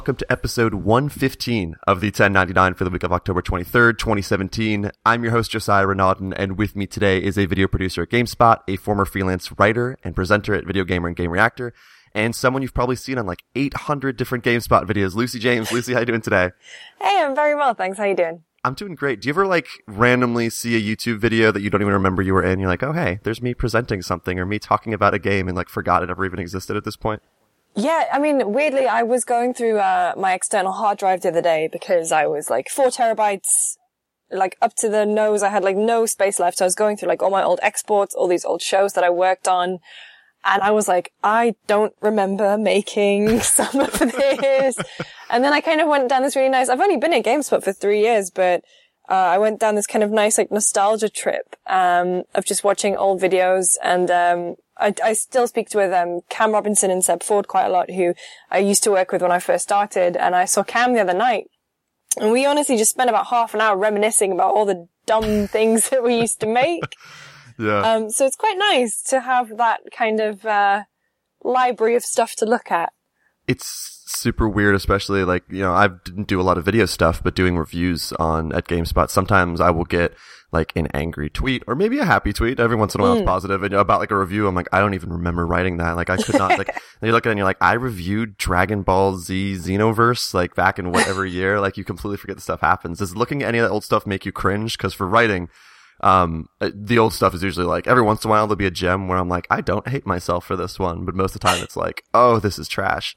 welcome to episode 115 of the 1099 for the week of October 23rd, 2017. I'm your host, Josiah Renaudin, and with me today is a video producer at GameSpot, a former freelance writer and presenter at VideoGamer and GameReactor, and someone you've probably seen on like 800 different GameSpot videos. Lucy James. Lucy, how you doing today? Hey, I'm very well, thanks. How you doing? I'm doing great. Do you ever like randomly see a YouTube video that you don't even remember you were in? You're like, oh hey, there's me presenting something or me talking about a game and like forgot it ever even existed at this point? Yeah, I mean, weirdly, I was going through uh, my external hard drive the other day because I was like four terabytes, like up to the nose. I had like no space left. So I was going through like all my old exports, all these old shows that I worked on. And I was like, I don't remember making some of this. and then I kind of went down this really nice, I've only been at GameSpot for three years, but uh, I went down this kind of nice like nostalgia trip, um, of just watching old videos and, um, I, I still speak with um, Cam Robinson and Seb Ford quite a lot, who I used to work with when I first started. And I saw Cam the other night, and we honestly just spent about half an hour reminiscing about all the dumb things that we used to make. Yeah. Um, so it's quite nice to have that kind of uh, library of stuff to look at. It's super weird, especially like, you know, I didn't do a lot of video stuff, but doing reviews on at GameSpot, sometimes I will get like an angry tweet or maybe a happy tweet. Every once in a while it's positive and about like a review. I'm like, I don't even remember writing that. Like I could not like, you look at it and you're like, I reviewed Dragon Ball Z Xenoverse like back in whatever year. Like you completely forget the stuff happens. Does looking at any of that old stuff make you cringe? Cause for writing, um, uh, the old stuff is usually like every once in a while there'll be a gem where I'm like, I don't hate myself for this one, but most of the time it's like, oh, this is trash.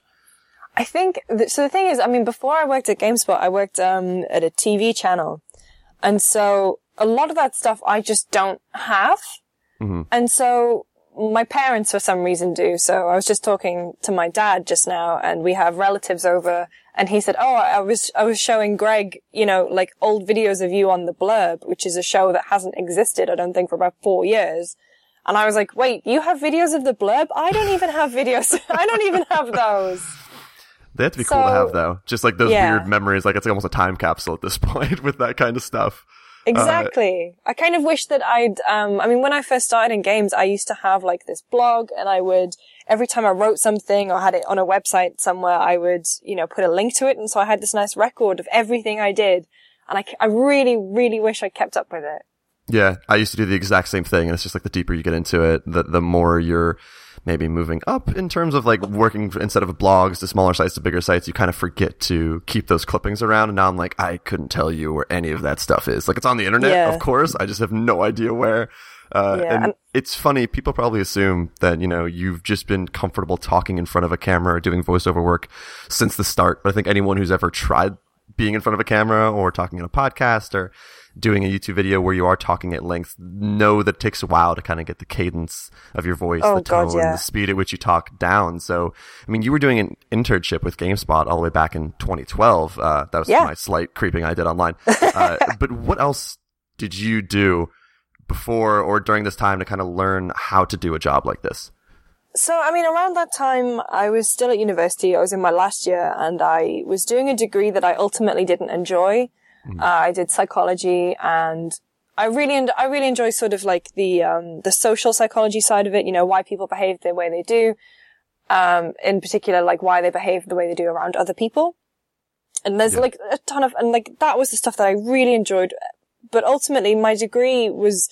I think, th- so the thing is, I mean, before I worked at GameSpot, I worked um, at a TV channel. And so a lot of that stuff I just don't have. Mhm. And so my parents for some reason do. So I was just talking to my dad just now and we have relatives over and he said, Oh, I was, I was showing Greg, you know, like old videos of you on the blurb, which is a show that hasn't existed, I don't think for about four years. And I was like, wait, you have videos of the blurb? I don't even have videos. I don't even have those. They have to be cool to have though. Just like those Yeah. weird memories. Like it's almost a time capsule at this point with that kind of stuff. Exactly. I kind of wish that I'd, um, I mean, when I first started in games, I used to have like this blog and I would, every time I wrote something or had it on a website somewhere, I would, you know, put a link to it. And so I had this nice record of everything I did. And I, I really, really wish I kept up with it. Yeah, I used to do the exact same thing, and it's just like the deeper you get into it, the the more you're maybe moving up in terms of like working instead of blogs to smaller sites to bigger sites. You kind of forget to keep those clippings around, and now I'm like, I couldn't tell you where any of that stuff is. Like it's on the internet, Yeah. of course. I just have no idea where. Uh, Yeah, and and- it's funny. People probably assume that you know you've just been comfortable talking in front of a camera or doing voiceover work since the start. But I think anyone who's ever tried being in front of a camera or talking in a podcast or doing a YouTube video where you are talking at length know that it takes a while to kind of get the cadence of your voice, Oh, the tone, God, yeah. the speed at which you talk down. So, I mean, you were doing an internship with GameSpot all the way back in 2012. Uh, that was Yeah. my slight creeping I did online. Uh, but what else did you do before or during this time to kind of learn how to do a job like this? So, I mean, around that time, I was still at university. I was in my last year and I was doing a degree that I ultimately didn't enjoy. Uh, I did psychology and I really, en- I really enjoy sort of like the, um, the social psychology side of it, you know, why people behave the way they do. Um, in particular, like why they behave the way they do around other people. And there's Yeah. like a ton of, and like that was the stuff that I really enjoyed. But ultimately, my degree was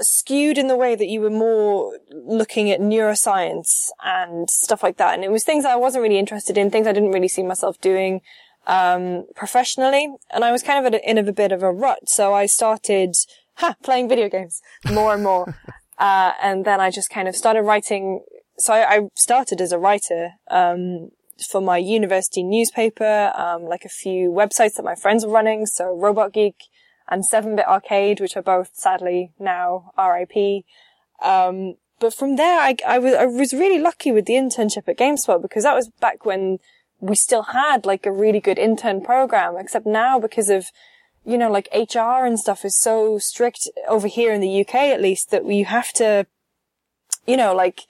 skewed in the way that you were more looking at neuroscience and stuff like that. And it was things I wasn't really interested in, things I didn't really see myself doing, um, professionally. And I was kind of at a, in a bit of a rut. So I started, ha, playing video games more and more. uh, and then I just kind of started writing. So I, I started as a writer, um, for my university newspaper, um, like a few websites that my friends were running. So Robot Geek, and 7-Bit Arcade, which are both sadly now RIP. Um, but from there, I, I was, I was really lucky with the internship at GameSpot because that was back when we still had like a really good intern program, except now because of, you know, like HR and stuff is so strict over here in the UK at least that you have to, you know, like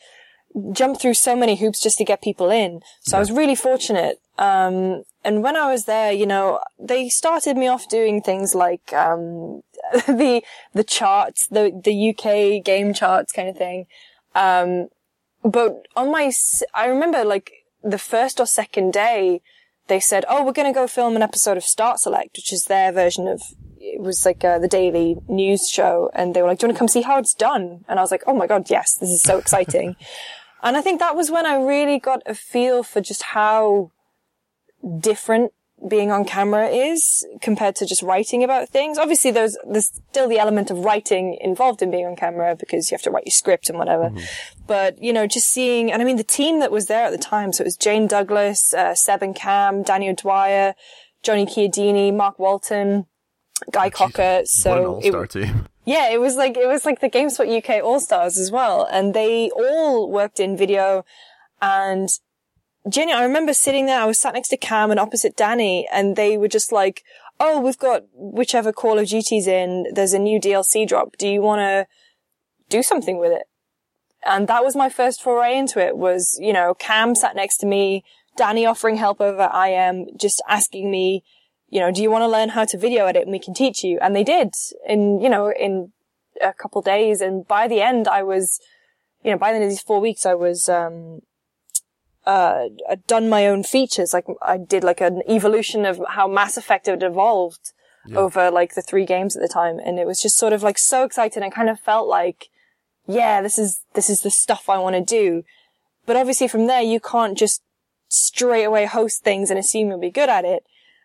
jump through so many hoops just to get people in. So I was really fortunate. Um, and when I was there, you know, they started me off doing things like, um, the, the charts, the, the UK game charts kind of thing. Um, but on my, I remember like the first or second day, they said, "Oh, we're going to go film an episode of Start Select, which is their version of it was like uh, the daily news show." And they were like, "Do you want to come see how it's done?" And I was like, "Oh my god, yes! This is so exciting." and I think that was when I really got a feel for just how different being on camera is compared to just writing about things. Obviously, there's there's still the element of writing involved in being on camera because you have to write your script and whatever. Mm-hmm. But you know, just seeing, and I mean, the team that was there at the time. So it was Jane Douglas, uh, Seb and Cam, Danny O'Dwyer, Johnny Chiodini, Mark Walton, Guy Cocker. So it, team. Yeah, it was like it was like the GameSpot UK All Stars as well, and they all worked in video and Jenny, I remember sitting there, I was sat next to Cam and opposite Danny, and they were just like, oh, we've got whichever Call of Duty's in, there's a new DLC drop. Do you want to do something with it? And that was my first foray into it was, you know, Cam sat next to me, Danny offering help over IM, just asking me, you know, do you want to learn how to video edit and we can teach you? And they did in, you know, in a couple days. And by the end, I was, you know, by the end of these four weeks, I was, um, uh, done my own features. Like I did like an evolution of how Mass Effect had evolved yeah. over like the three games at the time. And it was just sort of like so exciting. I kind of felt like, yeah, this is, this is the stuff I want to do. But obviously from there, you can't just straight away host things and assume you'll be good at it.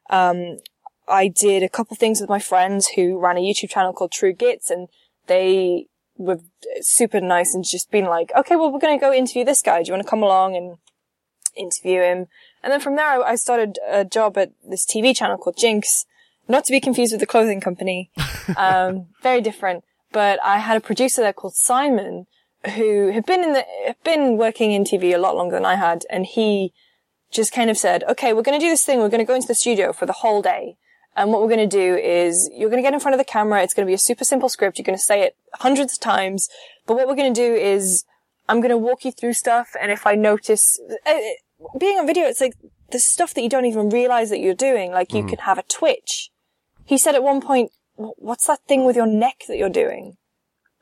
Um, I did a couple things with my friends who ran a YouTube channel called True Gits and they were super nice and just been like, okay, well, we're going to go interview this guy. Do you want to come along and interview him. And then from there, I started a job at this TV channel called Ginx, not to be confused with the clothing company. Um, very different. But I had a producer there called Simon who had been in the, had been working in TV a lot longer than I had. And he just kind of said, okay, we're going to do this thing. We're going to go into the studio for the whole day. And what we're going to do is you're going to get in front of the camera. It's going to be a super simple script. You're going to say it hundreds of times. But what we're going to do is I'm going to walk you through stuff. And if I notice, uh, being on video, it's like the stuff that you don't even realize that you're doing. Like you mm. can have a twitch. He said at one point, what's that thing with your neck that you're doing?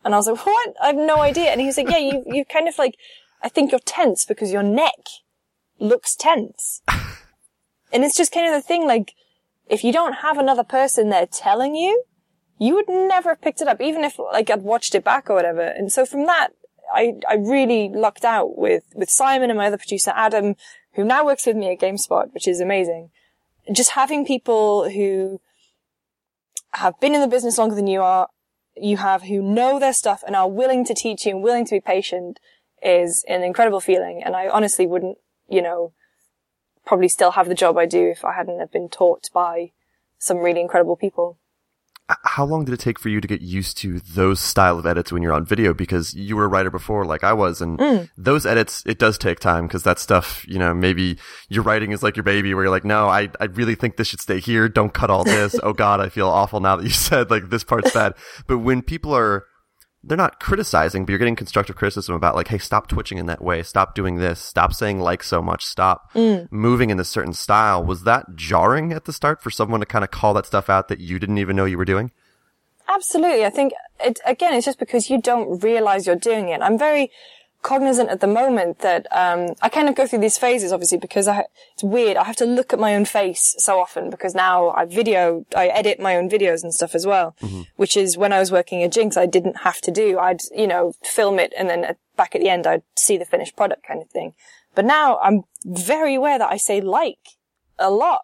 And I was like, what? I have no idea. And he was like, yeah, you, you kind of like, I think you're tense because your neck looks tense. and it's just kind of the thing, like, if you don't have another person there telling you, you would never have picked it up, even if like I'd watched it back or whatever. And so from that, I, I really lucked out with, with Simon and my other producer, Adam, who now works with me at GameSpot, which is amazing. Just having people who have been in the business longer than you are, you have who know their stuff and are willing to teach you and willing to be patient is an incredible feeling. And I honestly wouldn't, you know, probably still have the job I do if I hadn't have been taught by some really incredible people how long did it take for you to get used to those style of edits when you're on video? Because you were a writer before, like I was, and mm. those edits, it does take time because that stuff, you know, maybe your writing is like your baby where you're like, no, I, I really think this should stay here. Don't cut all this. oh God, I feel awful now that you said like this part's bad. But when people are, they're not criticizing, but you're getting constructive criticism about like, hey, stop twitching in that way, stop doing this, stop saying like so much, stop mm. moving in a certain style. Was that jarring at the start for someone to kind of call that stuff out that you didn't even know you were doing? Absolutely. I think it, again, it's just because you don't realize you're doing it. I'm very cognizant at the moment that um, I kind of go through these phases, obviously, because I, it's weird. I have to look at my own face so often because now I video, I edit my own videos and stuff as well, mm-hmm. which is when I was working at Ginx, I didn't have to do. I'd, you know, film it and then back at the end, I'd see the finished product kind of thing. But now I'm very aware that I say like a lot.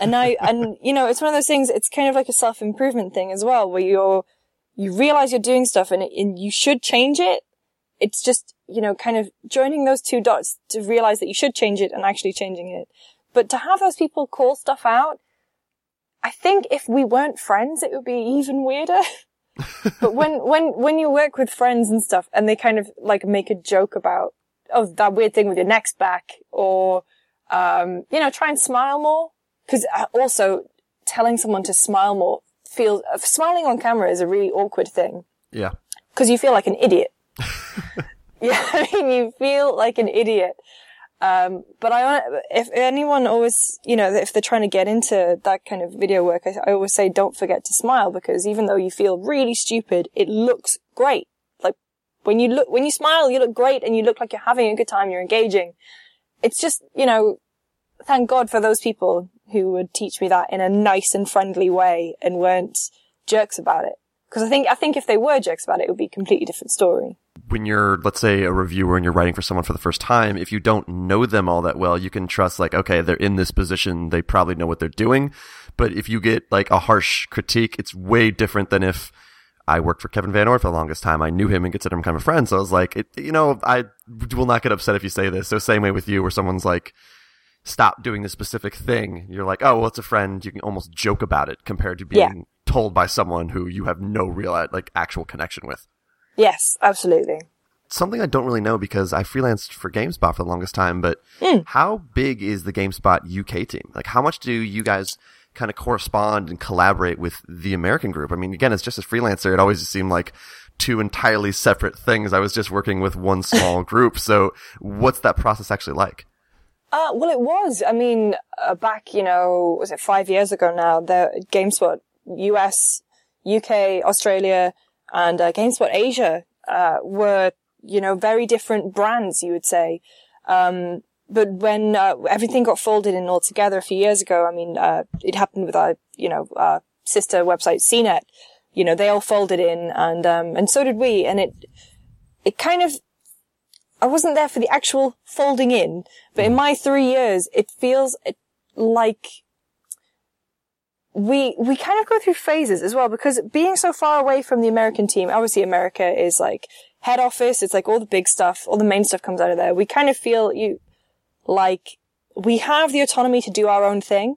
And I, and you know, it's one of those things, it's kind of like a self improvement thing as well, where you're, you realize you're doing stuff and, it, and you should change it. It's just, you know, kind of joining those two dots to realize that you should change it and actually changing it. But to have those people call stuff out, I think if we weren't friends, it would be even weirder. but when, when, when you work with friends and stuff and they kind of like make a joke about, oh, that weird thing with your neck's back or, um, you know, try and smile more. Cause uh, also telling someone to smile more feels, uh, smiling on camera is a really awkward thing. Yeah. Cause you feel like an idiot. Yeah, I mean, you feel like an idiot. Um, but I, if anyone always, you know, if they're trying to get into that kind of video work, I, I always say don't forget to smile because even though you feel really stupid, it looks great. Like when you look, when you smile, you look great and you look like you're having a good time, you're engaging. it's just, you know, thank God for those people who would teach me that in a nice and friendly way and weren't jerks about it. Because I think, I think if they were jerks about it, it would be a completely different story. When you're, let's say, a reviewer and you're writing for someone for the first time, if you don't know them all that well, you can trust like, okay, they're in this position, they probably know what they're doing. But if you get like a harsh critique, it's way different than if I worked for Kevin VanOrd for the longest time. I knew him and considered him kind of a friend. So I was like, it, you know, I will not get upset if you say this. So same way with you, where someone's like, stop doing this specific thing. You're like, oh, well, it's a friend. You can almost joke about it compared to being yeah. told by someone who you have no real, like, actual connection with. Yes, absolutely. Something I don't really know because I freelanced for GameSpot for the longest time, but mm. how big is the GameSpot UK team? Like, how much do you guys kind of correspond and collaborate with the American group? I mean, again, it's just a freelancer. It always seemed like two entirely separate things. I was just working with one small group. So what's that process actually like? Uh, well, it was. I mean, uh, back, you know, was it five years ago now, the GameSpot US, UK, Australia, and uh, GameSpot Asia, uh, were, you know, very different brands, you would say. Um, but when, uh, everything got folded in all together a few years ago, I mean, uh, it happened with our, you know, our sister website, CNET, you know, they all folded in and, um, and so did we. And it, it kind of I wasn't there for the actual folding in, but in mm. my three years, it feels like we, we kind of go through phases as well because being so far away from the American team, obviously America is like head office. It's like all the big stuff, all the main stuff comes out of there. We kind of feel you like we have the autonomy to do our own thing,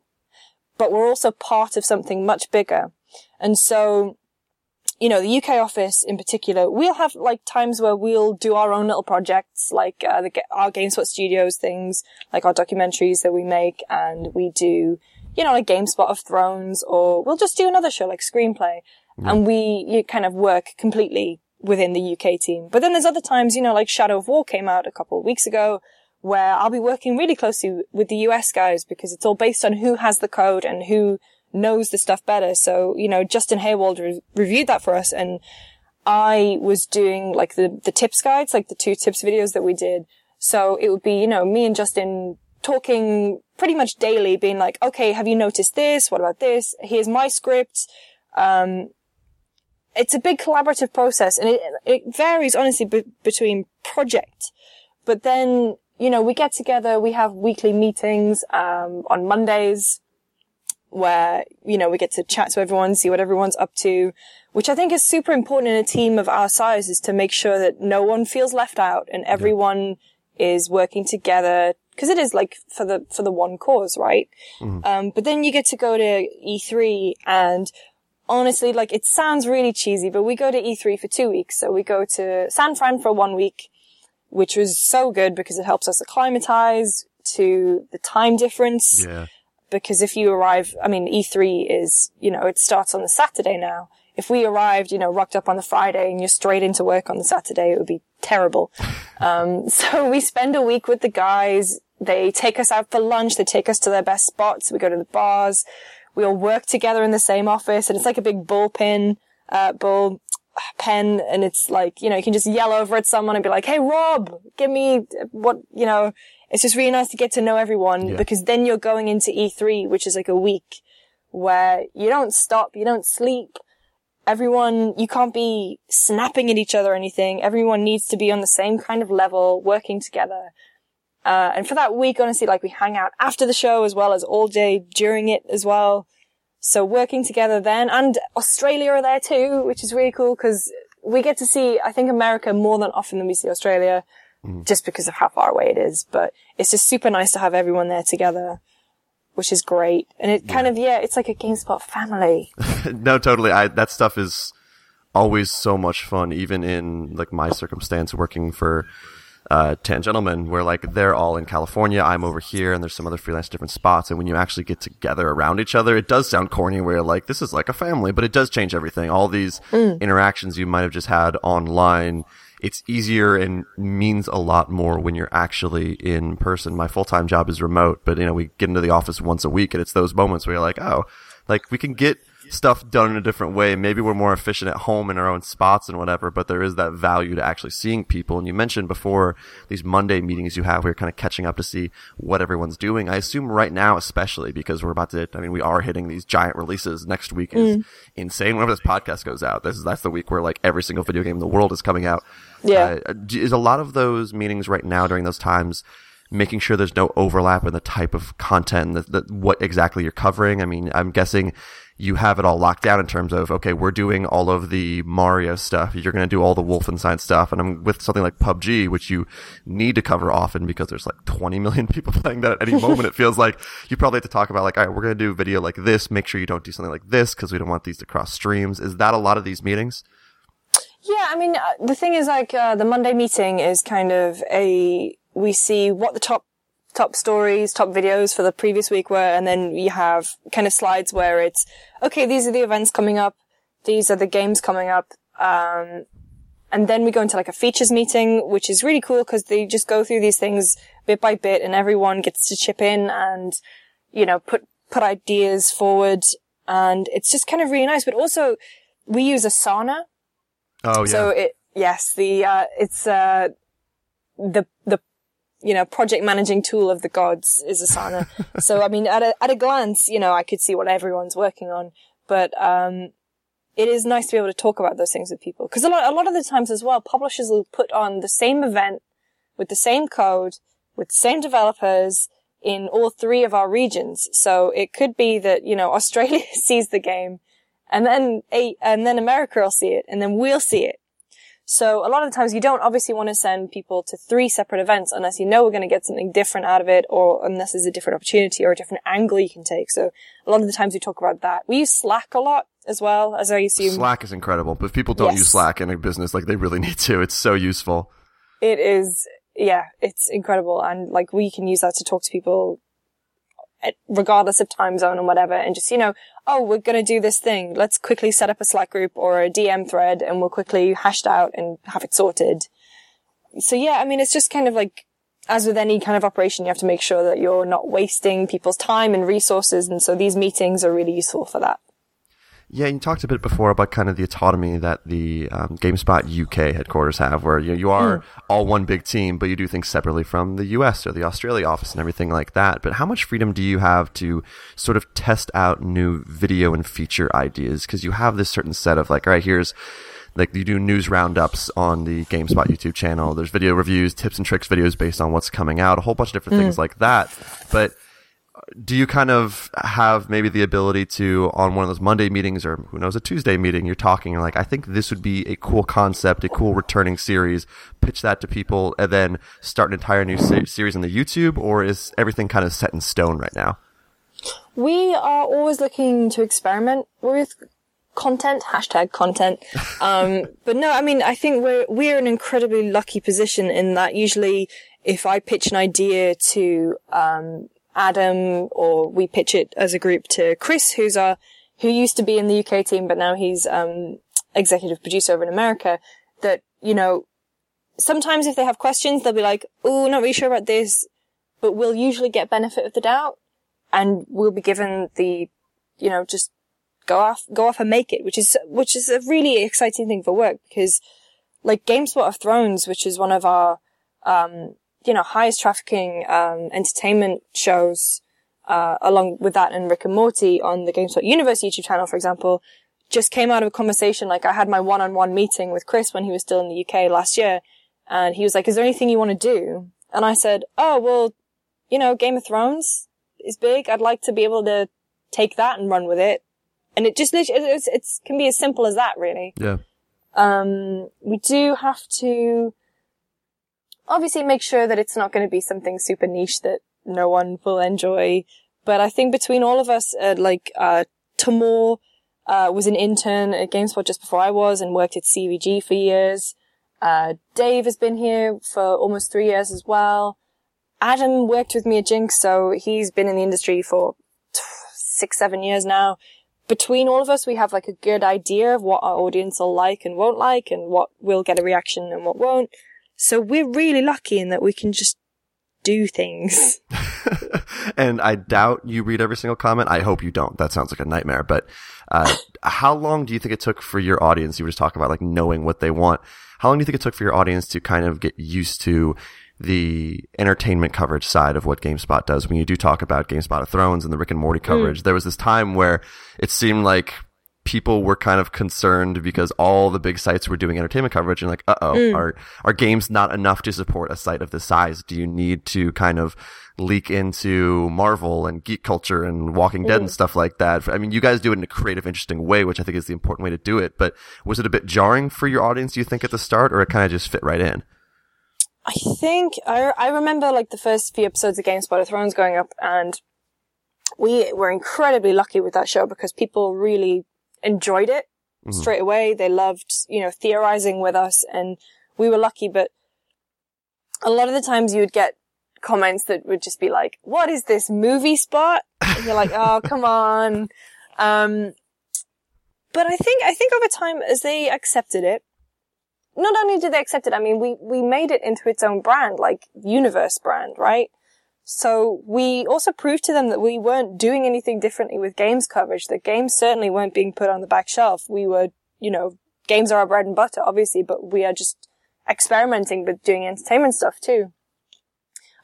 but we're also part of something much bigger. And so you know, the UK office in particular, we'll have like times where we'll do our own little projects, like uh, the, our GameSpot Studios things, like our documentaries that we make, and we do, you know, like GameSpot of Thrones, or we'll just do another show like Screenplay, and we you kind of work completely within the UK team. But then there's other times, you know, like Shadow of War came out a couple of weeks ago, where I'll be working really closely with the US guys because it's all based on who has the code and who knows the stuff better. So, you know, Justin Haywald re- reviewed that for us and I was doing like the, the tips guides, like the two tips videos that we did. So it would be, you know, me and Justin talking pretty much daily, being like, okay, have you noticed this? What about this? Here's my script. Um, it's a big collaborative process and it, it varies honestly be- between project. But then, you know, we get together, we have weekly meetings, um, on Mondays where, you know, we get to chat to everyone, see what everyone's up to, which I think is super important in a team of our size is to make sure that no one feels left out and everyone is working together. Cause it is like for the, for the one cause, right? Mm-hmm. Um, but then you get to go to E3 and honestly, like it sounds really cheesy, but we go to E3 for two weeks. So we go to San Fran for one week, which was so good because it helps us acclimatize to the time difference. Yeah because if you arrive, I mean, E3 is, you know, it starts on the Saturday now. If we arrived, you know, rocked up on the Friday and you're straight into work on the Saturday, it would be terrible. Um, so we spend a week with the guys. They take us out for lunch. They take us to their best spots. We go to the bars. We all work together in the same office and it's like a big bullpen, uh, bull pen. And it's like, you know, you can just yell over at someone and be like, Hey, Rob, give me what, you know, it's just really nice to get to know everyone yeah. because then you're going into E3, which is like a week where you don't stop, you don't sleep. Everyone, you can't be snapping at each other or anything. Everyone needs to be on the same kind of level, working together. Uh, and for that week, honestly, like we hang out after the show as well as all day during it as well. So working together then and Australia are there too, which is really cool because we get to see, I think America more than often than we see Australia mm. just because of how far away it is. But it's just super nice to have everyone there together, which is great. And it kind yeah. of, yeah, it's like a GameSpot family. no, totally. I, that stuff is always so much fun, even in like my circumstance working for, uh, Tangentlemen, where like they're all in California, I'm over here, and there's some other freelance different spots. And when you actually get together around each other, it does sound corny where like this is like a family, but it does change everything. All these mm. interactions you might have just had online it's easier and means a lot more when you're actually in person. My full time job is remote, but you know, we get into the office once a week and it's those moments where you're like, oh, like we can get stuff done in a different way. Maybe we're more efficient at home in our own spots and whatever, but there is that value to actually seeing people. And you mentioned before these Monday meetings you have where you're kind of catching up to see what everyone's doing. I assume right now, especially because we're about to, I mean, we are hitting these giant releases. Next week is mm. insane. Whenever this podcast goes out, this is, that's the week where like every single video game in the world is coming out. Yeah. Uh, is a lot of those meetings right now during those times making sure there's no overlap in the type of content that, that what exactly you're covering. I mean, I'm guessing you have it all locked down in terms of okay, we're doing all of the Mario stuff. You're going to do all the Wolfenstein stuff, and I'm with something like PUBG, which you need to cover often because there's like 20 million people playing that at any moment. it feels like you probably have to talk about like, all right, we're going to do a video like this. Make sure you don't do something like this because we don't want these to cross streams. Is that a lot of these meetings? Yeah, I mean, uh, the thing is like uh, the Monday meeting is kind of a we see what the top top stories, top videos for the previous week were, and then you have kind of slides where it's okay. These are the events coming up. These are the games coming up. Um, and then we go into like a features meeting, which is really cool because they just go through these things bit by bit, and everyone gets to chip in and you know put put ideas forward, and it's just kind of really nice. But also, we use Asana. Oh yeah. So it yes, the uh, it's uh, the the you know, project managing tool of the gods is Asana. so, I mean, at a, at a glance, you know, I could see what everyone's working on, but, um, it is nice to be able to talk about those things with people. Cause a lot, a lot of the times as well, publishers will put on the same event with the same code, with the same developers in all three of our regions. So it could be that, you know, Australia sees the game and then a, and then America will see it and then we'll see it so a lot of the times you don't obviously want to send people to three separate events unless you know we're going to get something different out of it or unless there's a different opportunity or a different angle you can take. So a lot of the times we talk about that. We use Slack a lot as well, as I assume. Slack is incredible, but if people don't yes. use Slack in a business like they really need to, it's so useful. It is, yeah, it's incredible. And like we can use that to talk to people regardless of time zone and whatever, and just, you know, oh, we're going to do this thing. Let's quickly set up a Slack group or a DM thread and we'll quickly hash it out and have it sorted. So yeah, I mean, it's just kind of like, as with any kind of operation, you have to make sure that you're not wasting people's time and resources. And so these meetings are really useful for that. Yeah, you talked a bit before about kind of the autonomy that the um, GameSpot UK headquarters have, where you, know, you are mm. all one big team, but you do things separately from the US or the Australia office and everything like that. But how much freedom do you have to sort of test out new video and feature ideas? Because you have this certain set of like, all right, here's like you do news roundups on the GameSpot YouTube channel. There's video reviews, tips and tricks videos based on what's coming out, a whole bunch of different mm. things like that. But do you kind of have maybe the ability to on one of those Monday meetings or who knows a Tuesday meeting you're talking you're like I think this would be a cool concept a cool returning series pitch that to people and then start an entire new se- series on the YouTube or is everything kind of set in stone right now? We are always looking to experiment with content hashtag content. Um, but no I mean I think we're we're in an incredibly lucky position in that usually if I pitch an idea to um, Adam or we pitch it as a group to Chris, who's our, who used to be in the UK team, but now he's, um, executive producer over in America, that, you know, sometimes if they have questions, they'll be like, oh, not really sure about this, but we'll usually get benefit of the doubt and we'll be given the, you know, just go off, go off and make it, which is, which is a really exciting thing for work because like GameSpot of Thrones, which is one of our, um, you know, highest trafficking, um, entertainment shows, uh, along with that and Rick and Morty on the GameSpot Universe YouTube channel, for example, just came out of a conversation. Like I had my one-on-one meeting with Chris when he was still in the UK last year. And he was like, is there anything you want to do? And I said, oh, well, you know, Game of Thrones is big. I'd like to be able to take that and run with it. And it just, it's, it's, can be as simple as that, really. Yeah. Um, we do have to, obviously make sure that it's not going to be something super niche that no one will enjoy. But I think between all of us, uh, like, uh, Tamoor, uh, was an intern at GameSpot just before I was and worked at CVG for years. Uh, Dave has been here for almost three years as well. Adam worked with me at Ginx, so he's been in the industry for six, seven years now. Between all of us, we have like a good idea of what our audience will like and won't like and what will get a reaction and what won't. So we're really lucky in that we can just do things. and I doubt you read every single comment. I hope you don't. That sounds like a nightmare. But uh, how long do you think it took for your audience? You were just talking about like knowing what they want. How long do you think it took for your audience to kind of get used to the entertainment coverage side of what GameSpot does? When you do talk about GameSpot of Thrones and the Rick and Morty coverage, mm. there was this time where it seemed like people were kind of concerned because all the big sites were doing entertainment coverage and like, uh oh, mm. are, are games not enough to support a site of this size? Do you need to kind of leak into Marvel and geek culture and Walking Dead mm. and stuff like that? I mean, you guys do it in a creative, interesting way, which I think is the important way to do it. But was it a bit jarring for your audience, do you think, at the start, or it kind of just fit right in? I think I, I remember like the first few episodes of GameSpot of Thrones going up and we were incredibly lucky with that show because people really enjoyed it mm-hmm. straight away. They loved, you know, theorizing with us and we were lucky, but a lot of the times you would get comments that would just be like, what is this movie spot? And you're like, oh, come on. Um, but I think, I think over time as they accepted it, not only did they accept it, I mean, we, we made it into its own brand, like universe brand, right? So we also proved to them that we weren't doing anything differently with games coverage, that games certainly weren't being put on the back shelf. We were, you know, games are our bread and butter, obviously, but we are just experimenting with doing entertainment stuff too.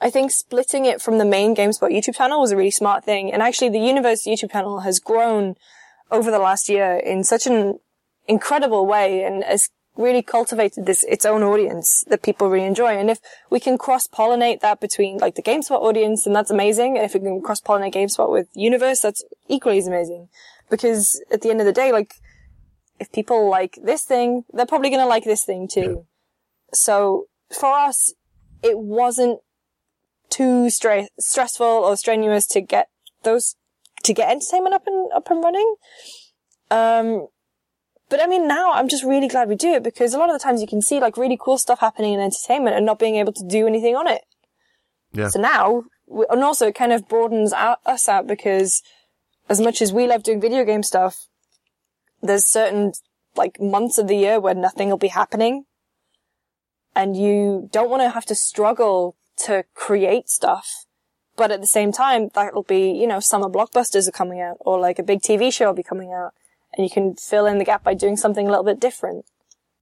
I think splitting it from the main GameSpot YouTube channel was a really smart thing. And actually the Universe YouTube channel has grown over the last year in such an incredible way and has really cultivated this its own audience that people really enjoy. And if we can cross pollinate that between like the GameSpot audience, then that's amazing. And if we can cross pollinate GameSpot with Universe, that's equally as amazing. Because at the end of the day, like if people like this thing, they're probably going to like this thing too. So for us, it wasn't too stressful or strenuous to get those to get entertainment up and up and running. Um, but I mean, now I'm just really glad we do it because a lot of the times you can see like really cool stuff happening in entertainment and not being able to do anything on it. Yeah. So now, and also it kind of broadens out, us out because as much as we love doing video game stuff, there's certain like months of the year where nothing will be happening. And you don't want to have to struggle to create stuff. But at the same time, that'll be, you know, summer blockbusters are coming out or like a big TV show will be coming out and you can fill in the gap by doing something a little bit different.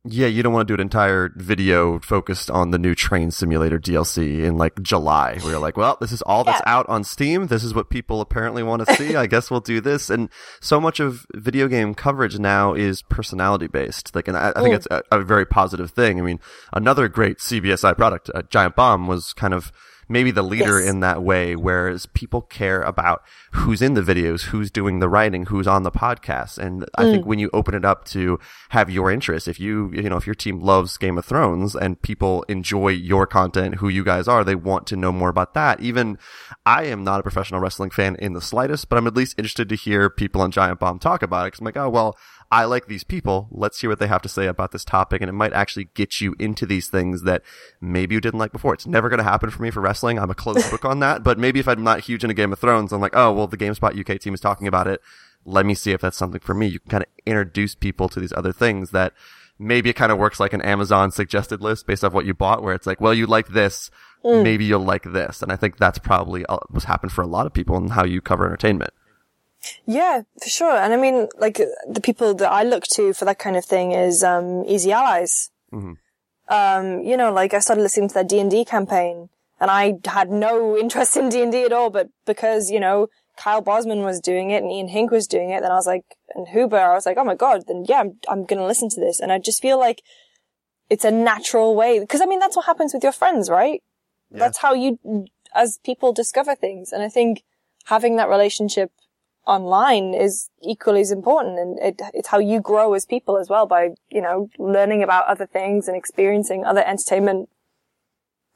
Yeah, you don't want to do an entire video focused on the new train simulator DLC in like July, where you're like, well, this is all that's yeah. out on Steam. This is what people apparently want to see. I guess we'll do this. And so much of video game coverage now is personality based. Like, and I, I think mm. it's a, a, very positive thing. I mean, another great CBSI product, uh, Giant Bomb, was kind of maybe the leader yes. in that way, whereas people care about who's in the videos, who's doing the writing, who's on the podcast. And I mm. think when you open it up to have your interest, if you, you know, if your team loves Game of Thrones and people enjoy your content, who you guys are, they want to know more about that. Even I am not a professional wrestling fan in the slightest, but I'm at least interested to hear people on Giant Bomb talk about it. Cause I'm like, oh, well, I like these people. Let's hear what they have to say about this topic. And it might actually get you into these things that maybe you didn't like before. It's never going to happen for me for wrestling. I'm a closed book on that. But maybe if I'm not huge into Game of Thrones, I'm like, oh, well, the GameSpot UK team is talking about it. Let me see if that's something for me. You can kind of introduce people to these other things that maybe it kind of works like an Amazon suggested list based off what you bought where it's like, well, you like this. Mm. Maybe you'll like this. And I think that's probably uh, what's happened for a lot of people and how you cover entertainment. Yeah, for sure. And I mean, like the people that I look to for that kind of thing is um, Easy Allies. Mm-hmm. Um, you know, like I started listening to their D and D campaign, and I had no interest in D and D at all, but because you know Kyle Bosman was doing it and Ian Hinck was doing it, then I was like, and Huber, I was like, oh my god, then yeah, I'm, I'm gonna listen to this, and I just feel like it's a natural way because I mean that's what happens with your friends, right? Yeah. That's how you, as people, discover things, and I think having that relationship online is equally as important and it, it's how you grow as people as well by, you know, learning about other things and experiencing other entertainment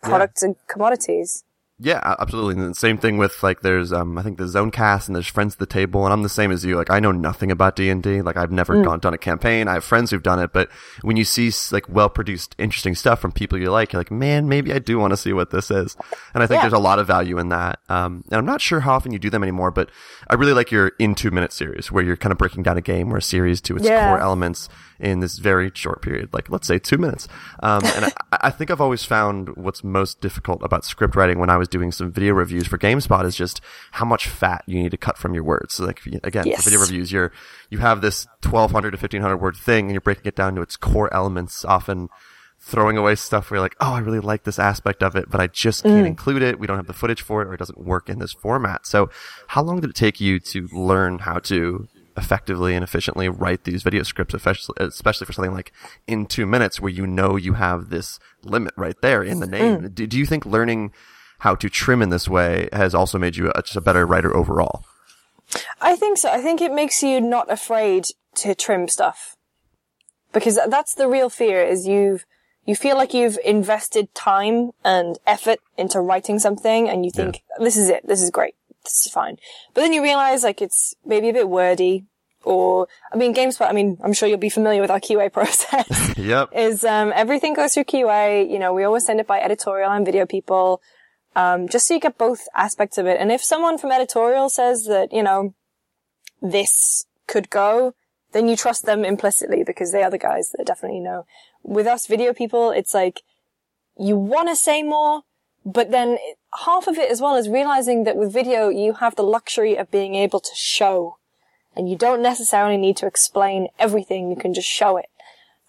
products yeah. and commodities. Yeah, absolutely. And the same thing with like there's um I think the Zonecast and there's Friends at the Table and I'm the same as you. Like I know nothing about D and D. Like I've never mm. gone done a campaign. I have friends who've done it, but when you see like well produced, interesting stuff from people you like, you're like, man, maybe I do want to see what this is. And I think yeah. there's a lot of value in that. Um, and I'm not sure how often you do them anymore, but I really like your in two minute series where you're kind of breaking down a game or a series to its yeah. core elements in this very short period, like let's say two minutes. Um, and I, I, think I've always found what's most difficult about script writing when I was doing some video reviews for GameSpot is just how much fat you need to cut from your words. So like again, yes. for video reviews, you're you have this 1200 to 1500 word thing, and you're breaking it down to its core elements, often throwing away stuff where you're like, oh, I really like this aspect of it, but I just can't mm. include it. We don't have the footage for it, or it doesn't work in this format. So, how long did it take you to learn how to effectively and efficiently write these video scripts, especially for something like in two minutes where you know you have this limit right there in the name. Mm. Do, do, you think learning how to trim in this way has also made you a, just a better writer overall? I think so. I think it makes you not afraid to trim stuff because that's the real fear is you've, you feel like you've invested time and effort into writing something and you think, yeah. this is it. This is great this is fine. But then you realize like it's maybe a bit wordy or, I mean, GameSpot, I mean, I'm sure you'll be familiar with our QA process. yep. Is, um, everything goes through QA. You know, we always send it by editorial and video people, um, just so you get both aspects of it. And if someone from editorial says that, you know, this could go, then you trust them implicitly because they are the guys that definitely know. With us video people, it's like, you want to say more, but then half of it as well is realizing that with video, you have the luxury of being able to show. And you don't necessarily need to explain everything. You can just show it.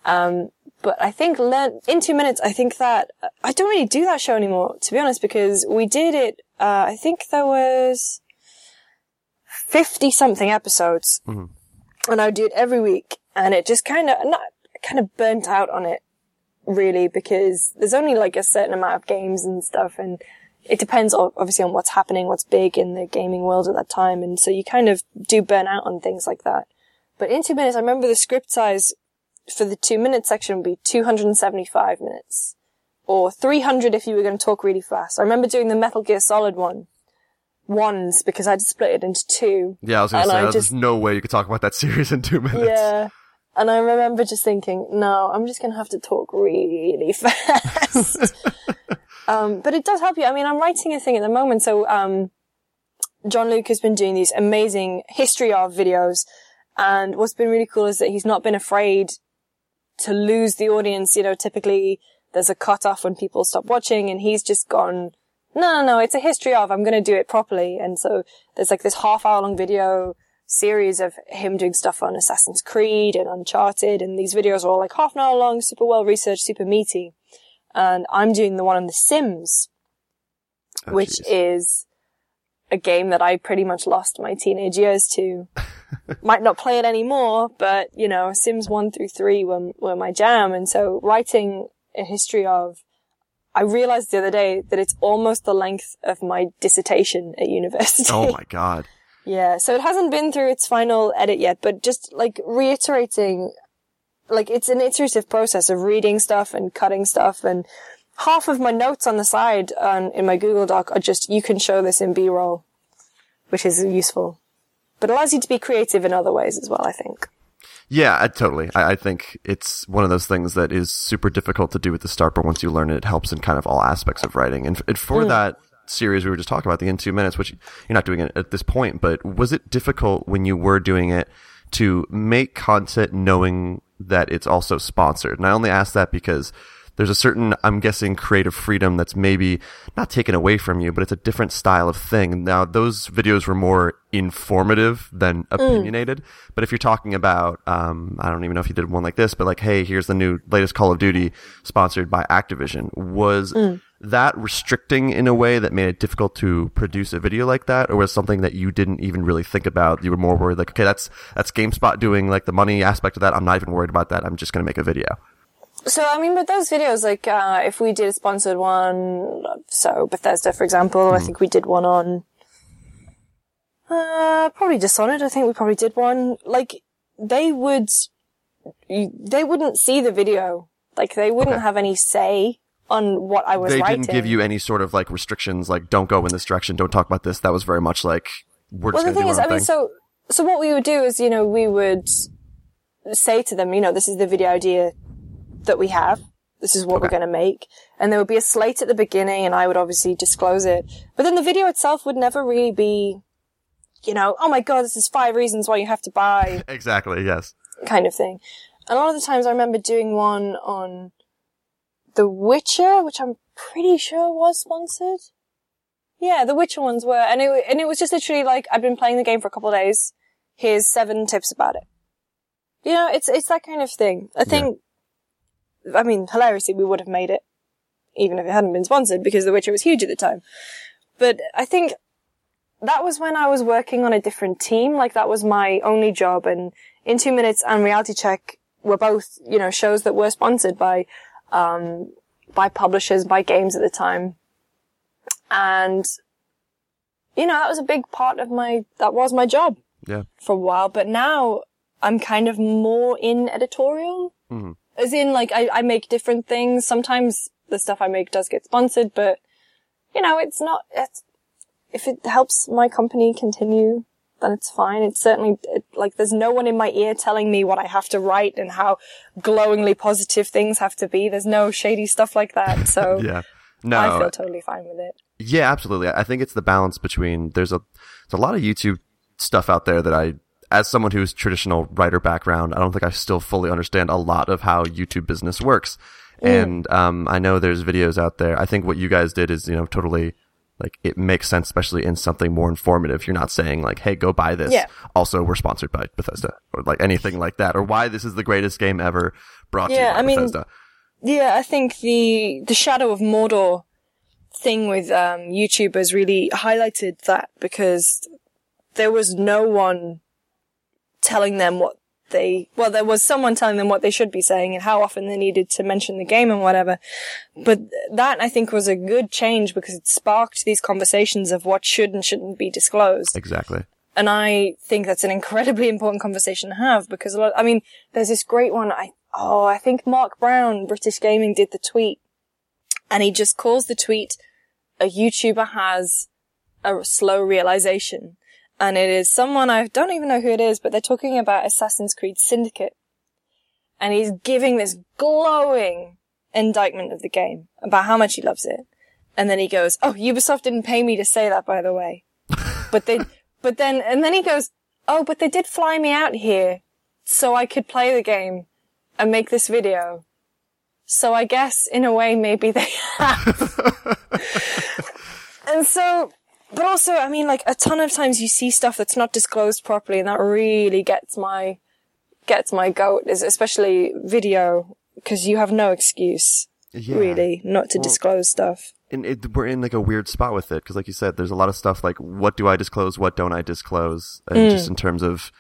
Um, but I think learn, in two minutes, I think that I don't really do that show anymore, to be honest, because we did it, uh, I think there was 50 something episodes. Mm-hmm. And I would do it every week. And it just kind of, not, kind of burnt out on it really because there's only like a certain amount of games and stuff and it depends obviously on what's happening, what's big in the gaming world at that time. And so you kind of do burn out on things like that. But in two minutes, I remember the script size for the two minute section would be 275 minutes or 300 if you were going to talk really fast. I remember doing the Metal Gear Solid one ones because I'd split it into two. Yeah, I was going to say, just, there's no way you could talk about that series in two minutes. Yeah. And I remember just thinking, no, I'm just going to have to talk really fast. um, but it does help you. I mean, I'm writing a thing at the moment. So, um, Jean-Luc has been doing these amazing history of videos. And what's been really cool is that he's not been afraid to lose the audience. You know, typically there's a cutoff when people stop watching and he's just gone, no, no, no, it's a history of, I'm going to do it properly. And so there's like this half hour long video series of him doing stuff on Assassin's Creed and Uncharted, and these videos are all like half an hour long, super well researched, super meaty. And I'm doing the one on The Sims, oh, which geez. is a game that I pretty much lost my teenage years to. Might not play it anymore, but you know, Sims 1 through 3 were, were my jam. And so writing a history of I realized the other day that it's almost the length of my dissertation at university. Oh my god. Yeah, so it hasn't been through its final edit yet, but just like reiterating, like it's an iterative process of reading stuff and cutting stuff and half of my notes on the side on, in my Google Doc are just, you can show this in B-roll, which is useful, but allows you to be creative in other ways as well, I think. Yeah, I, totally. I, I, think it's one of those things that is super difficult to do at the start, but once you learn it, it helps in kind of all aspects of writing. And, and for mm. that, series we were just talking about, the in two minutes, which you're not doing it at this point, but was it difficult when you were doing it to make content knowing that it's also sponsored? And I only ask that because there's a certain, I'm guessing, creative freedom that's maybe not taken away from you, but it's a different style of thing. Now, those videos were more informative than mm. opinionated. Mm. But if you're talking about, um, I don't even know if you did one like this, but like, hey, here's the new latest Call of Duty sponsored by Activision, was mm that restricting in a way that made it difficult to produce a video like that, or was something that you didn't even really think about? You were more worried, like, okay, that's that's GameSpot doing like the money aspect of that. I'm not even worried about that. I'm just going to make a video. So I mean, with those videos, like uh, if we did a sponsored one, so Bethesda, for example, mm. I hmm. think we did one on uh, probably Dishonored. I think we probably did one. Like they would, they wouldn't see the video. Like they wouldn't okay. have any say on what I was they writing. didn't give you any sort of like restrictions, like don't go in this direction, don't talk about this. That was very much like we're well, just the thing is, I mean, so so what we would do is, you know, we would say to them, you know, this is the video idea that we have. This is what okay. we're going to make. And there would be a slate at the beginning and I would obviously disclose it. But then the video itself would never really be, you know, oh my God, this is five reasons why you have to buy. exactly. Yes. Kind of thing. a lot of the times I remember doing one on The Witcher, which I'm pretty sure was sponsored. Yeah, The Witcher ones were, and it and it was just literally like I've been playing the game for a couple of days. Here's seven tips about it. You know, it's it's that kind of thing. I think. Yeah. I mean, hilariously, we would have made it even if it hadn't been sponsored because The Witcher was huge at the time. But I think that was when I was working on a different team. Like that was my only job. And in two minutes and reality check were both, you know, shows that were sponsored by, um, by publishers, by games at the time. And, you know, that was a big part of my, that was my job. Yeah. For a while. But now I'm kind of more in editorial. Mm-hmm. As in, like, I, I make different things. Sometimes the stuff I make does get sponsored, but, you know, it's not, it's, if it helps my company continue, then it's fine. It's certainly, it, like, there's no one in my ear telling me what I have to write and how glowingly positive things have to be. There's no shady stuff like that. So, yeah. No, I feel totally fine with it. Yeah, absolutely. I think it's the balance between there's a there's a lot of YouTube stuff out there that I as someone who's traditional writer background, I don't think I still fully understand a lot of how YouTube business works. Mm. And um, I know there's videos out there. I think what you guys did is, you know, totally like it makes sense, especially in something more informative. You're not saying like, "Hey, go buy this." Yeah. Also, we're sponsored by Bethesda, or like anything like that, or why this is the greatest game ever brought yeah, to you by I mean, Bethesda. Yeah, I think the the Shadow of Mordor thing with um, YouTubers really highlighted that because there was no one telling them what they, well, there was someone telling them what they should be saying and how often they needed to mention the game and whatever. But that I think was a good change because it sparked these conversations of what should and shouldn't be disclosed. Exactly. And I think that's an incredibly important conversation to have because a lot, I mean, there's this great one. I, oh, I think Mark Brown, British Gaming did the tweet and he just calls the tweet, a YouTuber has a slow realization and it is someone I don't even know who it is, but they're talking about Assassin's Creed Syndicate. And he's giving this glowing indictment of the game about how much he loves it. And then he goes, "Oh, Ubisoft didn't pay me to say that, by the way." but they, but then, and then he goes, "Oh, but they did fly me out here so I could play the game and make this video." So I guess in a way maybe they have. and so but also, I mean, like a ton of times you see stuff that's not disclosed properly, and that really gets my gets my goat. Is especially video because you have no excuse, yeah. really, not to well, disclose stuff. And it, we're in like a weird spot with it because, like you said, there's a lot of stuff like what do I disclose, what don't I disclose, and mm. just in terms of,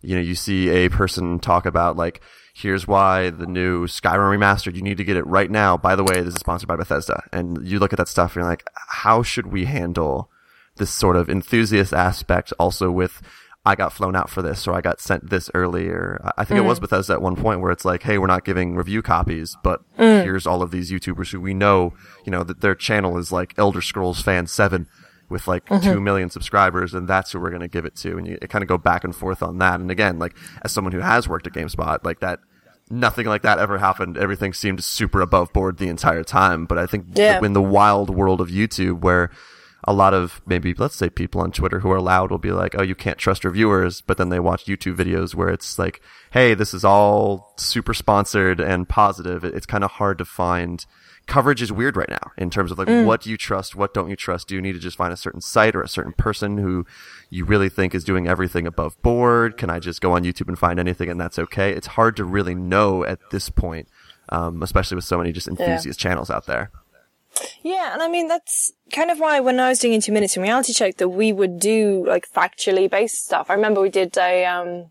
you know, you see a person talk about like here's why the new Skyrim remastered, you need to get it right now. By the way, this is sponsored by Bethesda. And you look at that stuff and you're like, how should we handle this sort of enthusiast aspect also with I got flown out for this or I got sent this earlier. I think mm. it was mm. Bethesda at one point where it's like, hey, we're not giving review copies, but mm. here's all of these YouTubers who we know, you know, that their channel is like Elder Scrolls Fan 7 with like mm-hmm. 2 million subscribers and that's who we're going to give it to. And you kind of go back and forth on that. And again, like as someone who has worked at GameSpot, like that, nothing like that ever happened. Everything seemed super above board the entire time. But I think yeah. in the wild world of YouTube where a lot of maybe let's say people on Twitter who are loud will be like, "Oh, you can't trust reviewers," but then they watch YouTube videos where it's like, "Hey, this is all super sponsored and positive." It's kind of hard to find. Coverage is weird right now in terms of like mm. what do you trust, what don't you trust? Do you need to just find a certain site or a certain person who you really think is doing everything above board? Can I just go on YouTube and find anything and that's okay? It's hard to really know at this point, um, especially with so many just enthusiast yeah. channels out there. Yeah, and I mean that's kind of why when I was doing two minutes in reality check that we would do like factually based stuff. I remember we did a um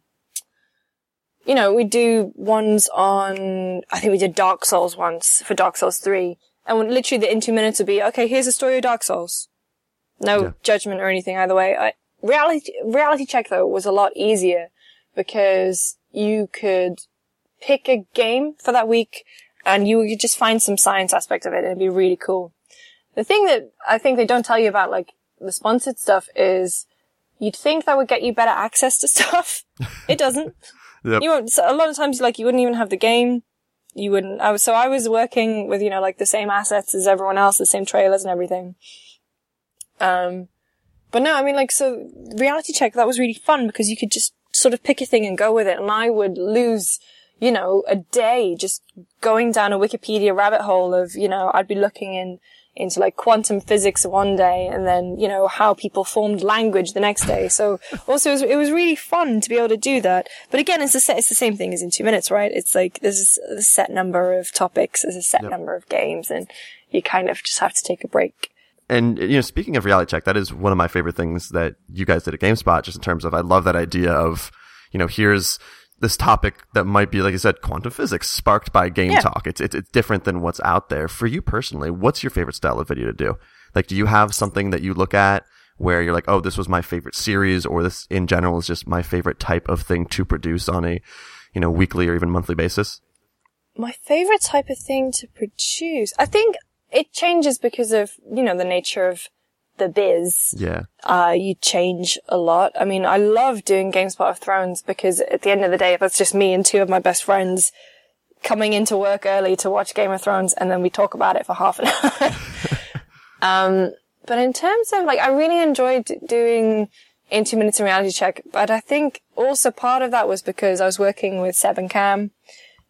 you know, we do ones on I think we did Dark Souls once for Dark Souls three. And when, literally the in two minutes would be, okay, here's the story of Dark Souls. No yeah. judgment or anything either way. I, reality reality check though was a lot easier because you could pick a game for that week and you could just find some science aspect of it and it'd be really cool. The thing that I think they don't tell you about like the sponsored stuff is you'd think that would get you better access to stuff. It doesn't. yep. You won't, so a lot of times like you wouldn't even have the game. You wouldn't, I was, so I was working with, you know, like the same assets as everyone else, the same trailers and everything. Um, but no, I mean like, so reality check, that was really fun because you could just sort of pick a thing and go with it. And I would lose you know, a day just going down a Wikipedia rabbit hole of, you know, I'd be looking in, into like quantum physics one day and then, you know, how people formed language the next day. So also it was, it was really fun to be able to do that. But again, it's the, set, it's the same thing as in two minutes, right? It's like there's a set number of topics, there's a set yep. number of games and you kind of just have to take a break. And you know, speaking of reality check, that is one of my favorite things that you guys did at GameSpot, just in terms of I love that idea of, you know, here's this topic that might be, like I said, quantum physics sparked by game yeah. talk. It's, it's, it's different than what's out there. For you personally, what's your favorite style of video to do? Like, do you have something that you look at where you're like, oh, this was my favorite series or this in general is just my favorite type of thing to produce on a, you know, weekly or even monthly basis? My favorite type of thing to produce. I think it changes because of, you know, the nature of the biz. Yeah. Uh, you change a lot. I mean, I love doing GameSpot of Thrones because at the end of the day, that's just me and two of my best friends coming into work early to watch Game of Thrones and then we talk about it for half an hour. um, but in terms of like, I really enjoyed doing in two minutes in reality check, but I think also part of that was because I was working with Seb and Cam,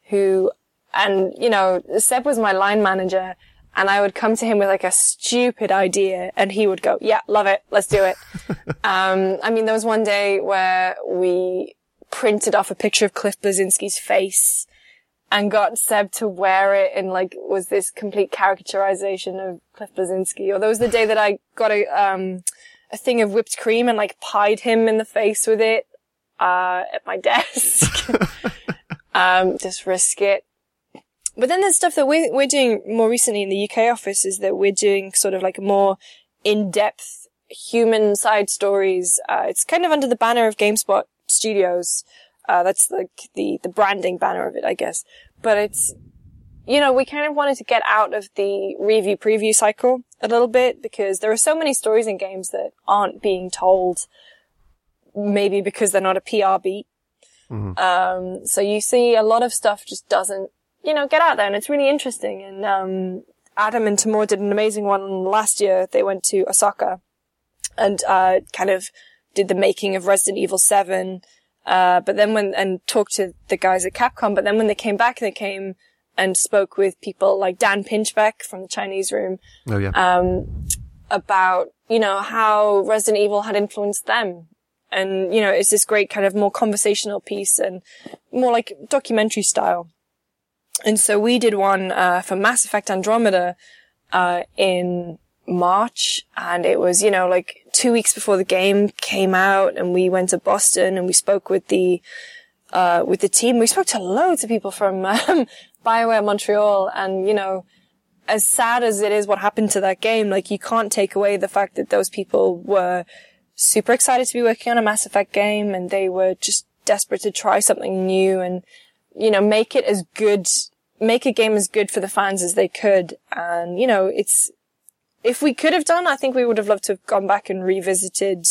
who, and you know, Seb was my line manager and I would come to him with like a stupid idea and he would go, yeah, love it. Let's do it. um, I mean, there was one day where we printed off a picture of Cliff Bleszinski's face and got Seb to wear it and like was this complete caricaturization of Cliff Bleszinski. Or there was the day that I got a, um, a thing of whipped cream and like pied him in the face with it, uh, at my desk. um, just risk it. But then there's stuff that we're, we're doing more recently in the UK office is that we're doing sort of like more in-depth human side stories. Uh, it's kind of under the banner of GameSpot Studios. Uh, that's like the, the branding banner of it, I guess. But it's, you know, we kind of wanted to get out of the review preview cycle a little bit because there are so many stories in games that aren't being told maybe because they're not a PR beat. Mm-hmm. Um, so you see a lot of stuff just doesn't you know, get out there and it's really interesting. And, um, Adam and Tamoor did an amazing one last year. They went to Osaka and, uh, kind of did the making of Resident Evil 7. Uh, but then when, and talked to the guys at Capcom, but then when they came back, they came and spoke with people like Dan Pinchbeck from the Chinese room. Oh, yeah. Um, about, you know, how Resident Evil had influenced them. And, you know, it's this great kind of more conversational piece and more like documentary style. And so we did one uh, for Mass Effect Andromeda uh, in March, and it was you know like two weeks before the game came out, and we went to Boston and we spoke with the uh, with the team. We spoke to loads of people from um, Bioware Montreal, and you know. As sad as it is what happened to that game, like you can't take away the fact that those people were super excited to be working on a Mass Effect game and they were just desperate to try something new and you know, make it as good, make a game as good for the fans as they could. And, you know, it's, if we could have done, I think we would have loved to have gone back and revisited,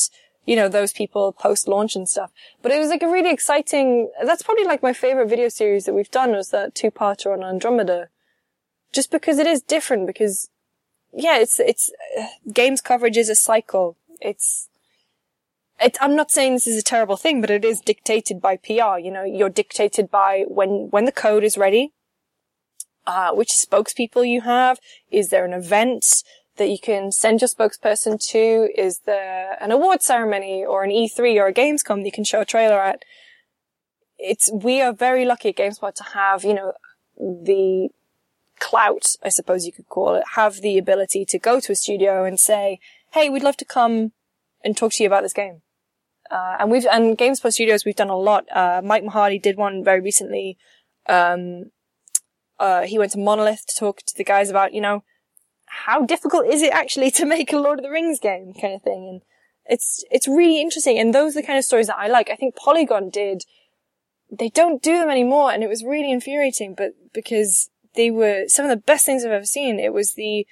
you know, those people post launch and stuff. But it was like a really exciting, that's probably like my favorite video series that we've done was that two parter on Andromeda. Just because it is different because, yeah, it's, it's, uh, games coverage is a cycle. It's, it, I'm not saying this is a terrible thing, but it is dictated by PR. You know, you're dictated by when, when the code is ready, uh, which spokespeople you have. Is there an event that you can send your spokesperson to? Is there an award ceremony or an E3 or a Gamescom that you can show a trailer at? It's, we are very lucky at GameSpot to have, you know, the clout, I suppose you could call it, have the ability to go to a studio and say, Hey, we'd love to come and talk to you about this game. Uh, and we've, and GameSpot Studios, we've done a lot. Uh, Mike Mahardy did one very recently. Um, uh, he went to Monolith to talk to the guys about, you know, how difficult is it actually to make a Lord of the Rings game kind of thing. And it's, it's really interesting. And those are the kind of stories that I like. I think Polygon did, they don't do them anymore. And it was really infuriating, but because they were some of the best things I've ever seen. It was the,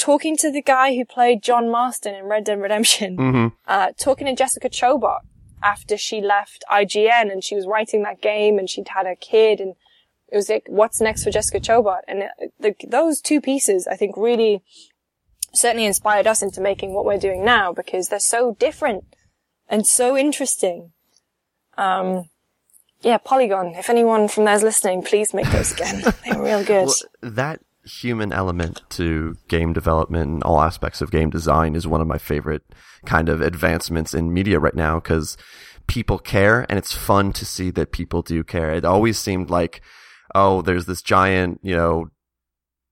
talking to the guy who played John Marston in Red Dead Redemption, mm-hmm. uh, talking to Jessica Chobot after she left IGN and she was writing that game and she'd had a kid and it was like, what's next for Jessica Chobot? And it, uh, the, those two pieces, I think really certainly inspired us into making what we're doing now because they're so different and so interesting. Um, yeah, Polygon. If anyone from there's listening, please make those again. they were real good. Well, that human element to game development and all aspects of game design is one of my favorite kind of advancements in media right now because people care and it's fun to see that people do care. It always seemed like, oh, there's this giant, you know,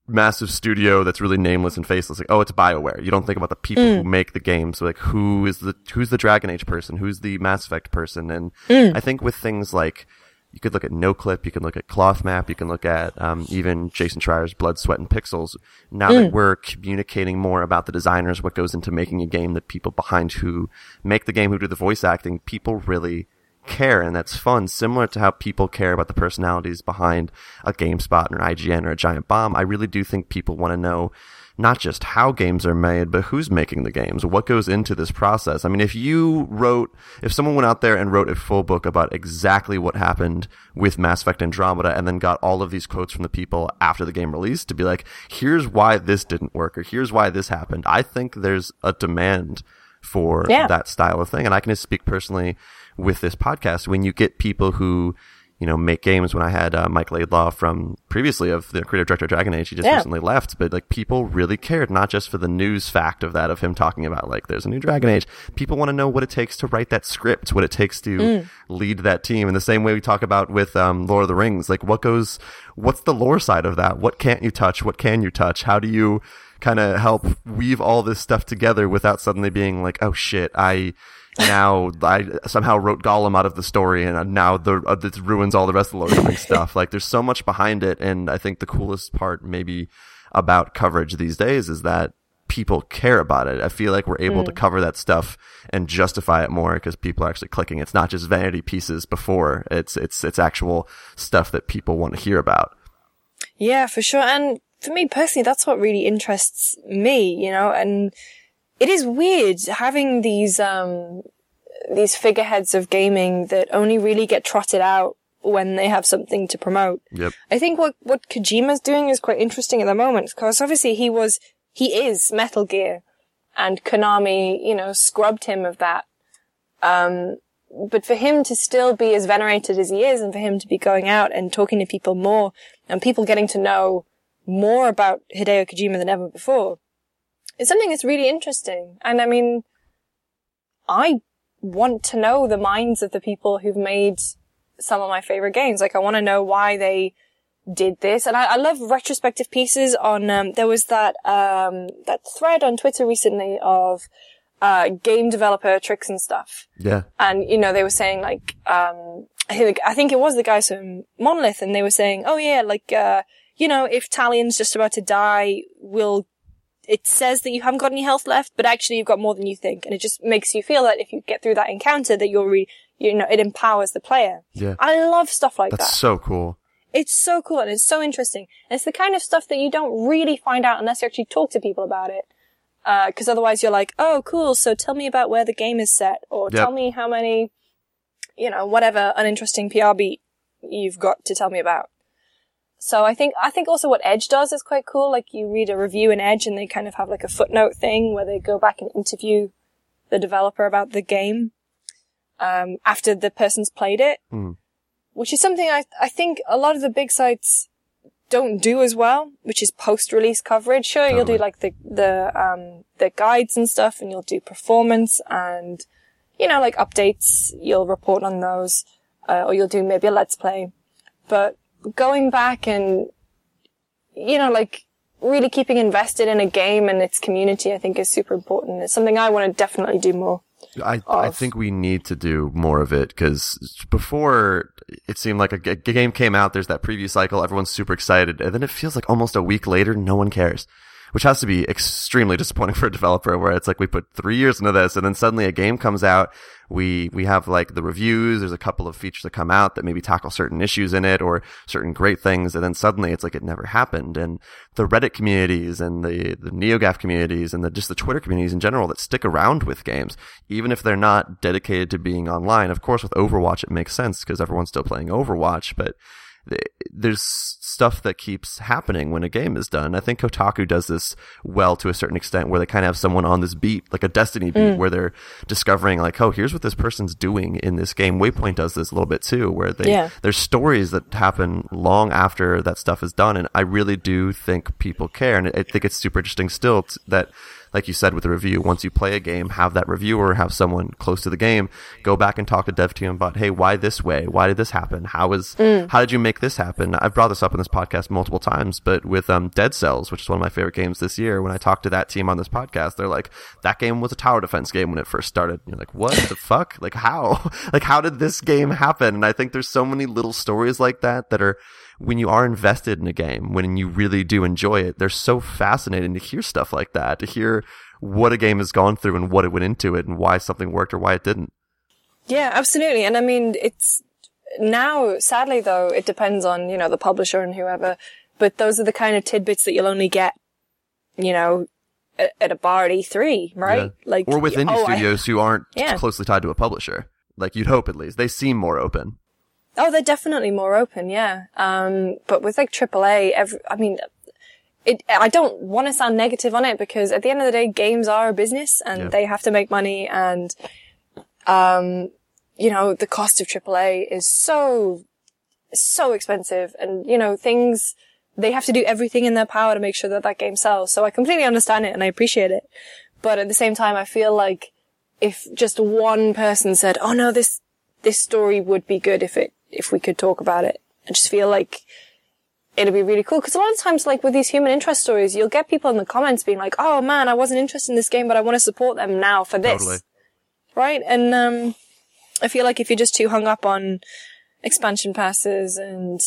massive studio that's really nameless and faceless. Like, oh, it's Bioware. You don't think about the people mm. who make the games. So Like, who is the who's the Dragon Age person? Who's the Mass Effect person? And mm. I think with things like you could look at NoClip, you can look at Clothmap, you can look at um, even Jason Schreier's Blood, Sweat, and Pixels. Now mm. that we're communicating more about the designers, what goes into making a game, the people behind who make the game, who do the voice acting, people really care and that's fun, similar to how people care about the personalities behind a GameSpot or an IGN or a Giant Bomb. I really do think people want to know not just how games are made, but who's making the games, what goes into this process. I mean, if you wrote, if someone went out there and wrote a full book about exactly what happened with Mass Effect Andromeda and then got all of these quotes from the people after the game released to be like, here's why this didn't work or here's why this happened, I think there's a demand for yeah. that style of thing. And I can just speak personally with this podcast when you get people who you know, make games. When I had uh, Mike Laidlaw from previously of the creative director of Dragon Age, he just yeah. recently left, but like people really cared, not just for the news fact of that, of him talking about like there's a new Dragon Age. People want to know what it takes to write that script, what it takes to mm. lead that team. In the same way we talk about with um, Lord of the Rings, like what goes, what's the lore side of that? What can't you touch? What can you touch? How do you kind of help weave all this stuff together without suddenly being like, oh shit, I now I somehow wrote Gollum out of the story, and now the uh, this ruins all the rest of the Lord of the Rings stuff. Like, there's so much behind it, and I think the coolest part, maybe, about coverage these days is that people care about it. I feel like we're able mm. to cover that stuff and justify it more because people are actually clicking. It's not just vanity pieces before; it's it's it's actual stuff that people want to hear about. Yeah, for sure. And for me personally, that's what really interests me, you know, and it is weird having these um these figureheads of gaming that only really get trotted out when they have something to promote. Yep. I think what what Kojima's doing is quite interesting at the moment because obviously he was he is Metal Gear, and Konami, you know, scrubbed him of that. Um, but for him to still be as venerated as he is, and for him to be going out and talking to people more, and people getting to know more about Hideo Kojima than ever before, it's something that's really interesting. And I mean, I want to know the minds of the people who've made some of my favorite games. Like, I want to know why they did this. And I, I love retrospective pieces on, um, there was that, um, that thread on Twitter recently of, uh, game developer tricks and stuff. Yeah. And, you know, they were saying like, um, I think, I think it was the guys from Monolith and they were saying, oh yeah, like, uh, you know, if Talion's just about to die, we'll it says that you haven't got any health left, but actually you've got more than you think. And it just makes you feel that if you get through that encounter that you're re, you know, it empowers the player. Yeah. I love stuff like That's that. That's so cool. It's so cool and it's so interesting. And it's the kind of stuff that you don't really find out unless you actually talk to people about it. Uh, cause otherwise you're like, oh, cool. So tell me about where the game is set or yep. tell me how many, you know, whatever uninteresting PR beat you've got to tell me about. So I think, I think also what Edge does is quite cool. Like you read a review in Edge and they kind of have like a footnote thing where they go back and interview the developer about the game, um, after the person's played it, mm. which is something I, I think a lot of the big sites don't do as well, which is post-release coverage. Sure, totally. you'll do like the, the, um, the guides and stuff and you'll do performance and, you know, like updates, you'll report on those, uh, or you'll do maybe a let's play. But going back and, you know, like really keeping invested in a game and its community, I think is super important. It's something I want to definitely do more. I, I think we need to do more of it because before it seemed like a, a game came out, there's that preview cycle, everyone's super excited, and then it feels like almost a week later, no one cares which has to be extremely disappointing for a developer where it's like we put three years into this and then suddenly a game comes out. We, we have like the reviews. There's a couple of features that come out that maybe tackle certain issues in it or certain great things. And then suddenly it's like it never happened. And the Reddit communities and the, the NeoGAF communities and the, just the Twitter communities in general that stick around with games, even if they're not dedicated to being online. Of course, with Overwatch, it makes sense because everyone's still playing Overwatch, but there's stuff that keeps happening when a game is done. I think Kotaku does this well to a certain extent where they kind of have someone on this beat, like a Destiny beat, mm. where they're discovering like, oh, here's what this person's doing in this game. Waypoint does this a little bit too, where they, yeah. there's stories that happen long after that stuff is done. And I really do think people care. And I think it's super interesting still t- that like you said with the review, once you play a game, have that reviewer, have someone close to the game, go back and talk to dev team about, hey, why this way? Why did this happen? How is, mm. how did you make this happen? I've brought this up in this podcast multiple times, but with, um, Dead Cells, which is one of my favorite games this year, when I talked to that team on this podcast, they're like, that game was a tower defense game when it first started. And you're like, what the fuck? Like how? like how did this game happen? And I think there's so many little stories like that that are, when you are invested in a game, when you really do enjoy it, they're so fascinating to hear stuff like that, to hear what a game has gone through and what it went into it and why something worked or why it didn't. Yeah, absolutely. And I mean, it's now, sadly though, it depends on, you know, the publisher and whoever, but those are the kind of tidbits that you'll only get, you know, at, at a bar at E3, right? Yeah. Like, or with oh, indie oh, studios I, who aren't yeah. closely tied to a publisher. Like you'd hope at least. They seem more open. Oh, they're definitely more open, yeah. Um, but with like AAA, every, I mean, it, I don't want to sound negative on it because at the end of the day, games are a business and yeah. they have to make money and, um, you know, the cost of AAA is so, so expensive and, you know, things, they have to do everything in their power to make sure that that game sells. So I completely understand it and I appreciate it. But at the same time, I feel like if just one person said, Oh no, this, this story would be good if it if we could talk about it. I just feel like it'd be really cool because a lot of times, like with these human interest stories, you'll get people in the comments being like, "Oh man, I wasn't interested in this game, but I want to support them now for this." Totally. Right? And um, I feel like if you're just too hung up on expansion passes and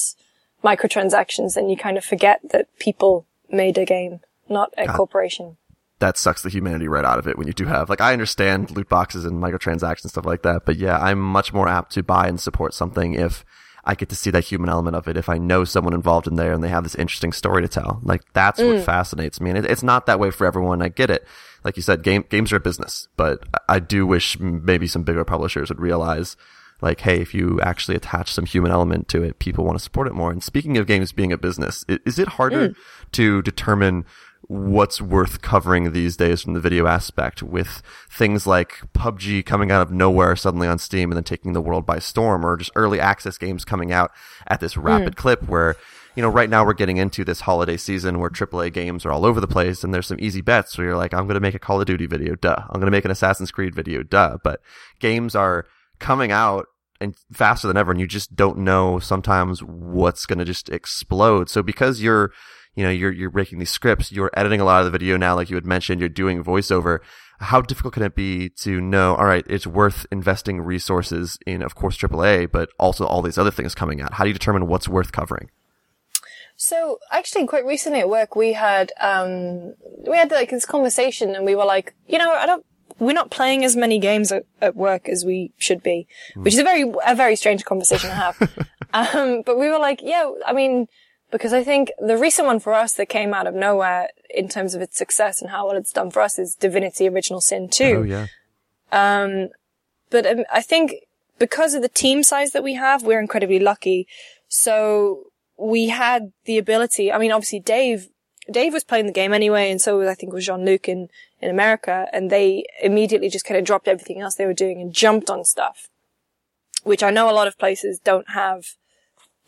microtransactions, then you kind of forget that people made a game, not a God. corporation that sucks the humanity right out of it when you do have like I understand loot boxes and microtransactions stuff like that, but yeah, I'm much more apt to buy and support something if I get to see that human element of it. If I know someone involved in there and they have this interesting story to tell, like that's mm. what fascinates me. And it, it's not that way for everyone. I get it. Like you said, game games are a business, but I do wish maybe some bigger publishers would realize like, hey, if you actually attach some human element to it, people want to support it more. And speaking of games being a business, is it harder mm. to determine what's worth covering these days from the video aspect with things like PUBG coming out of nowhere suddenly on Steam and then taking the world by storm or just early access games coming out at this rapid mm. clip where you know, right now we're getting into this holiday season where AAA games are all over the place and there's some easy bets where you're like, I'm going to make a Call of Duty video, duh. I'm going to make an Assassin's Creed video, duh. But games are coming out and faster than ever and you just don't know sometimes what's going to just explode. So because you're you know, you're, you're making these scripts, you're editing a lot of the video now, like you had mentioned, you're doing voiceover. How difficult can it be to know, all right, it's worth investing resources in, of course, AAA, but also all these other things coming out? How do you determine what's worth covering? So actually, quite recently at work, we had um, we had like this conversation, and we were like, you know, I don't, we're not playing as many games at, at work as we should be, mm. which is a very a very strange conversation to have. um, but we were like, yeah, I mean, because I think the recent one for us that came out of nowhere in terms of its success and how well it's done for us is Divinity Original Sin 2. Oh, yeah. Um, but um, I think because of the team size that we have, we're incredibly lucky. So we had the ability, I mean, obviously Dave, Dave was playing the game anyway, and so I think was Jean-Luc in, in America, and they immediately just kind of dropped everything else they were doing and jumped on stuff. Which I know a lot of places don't have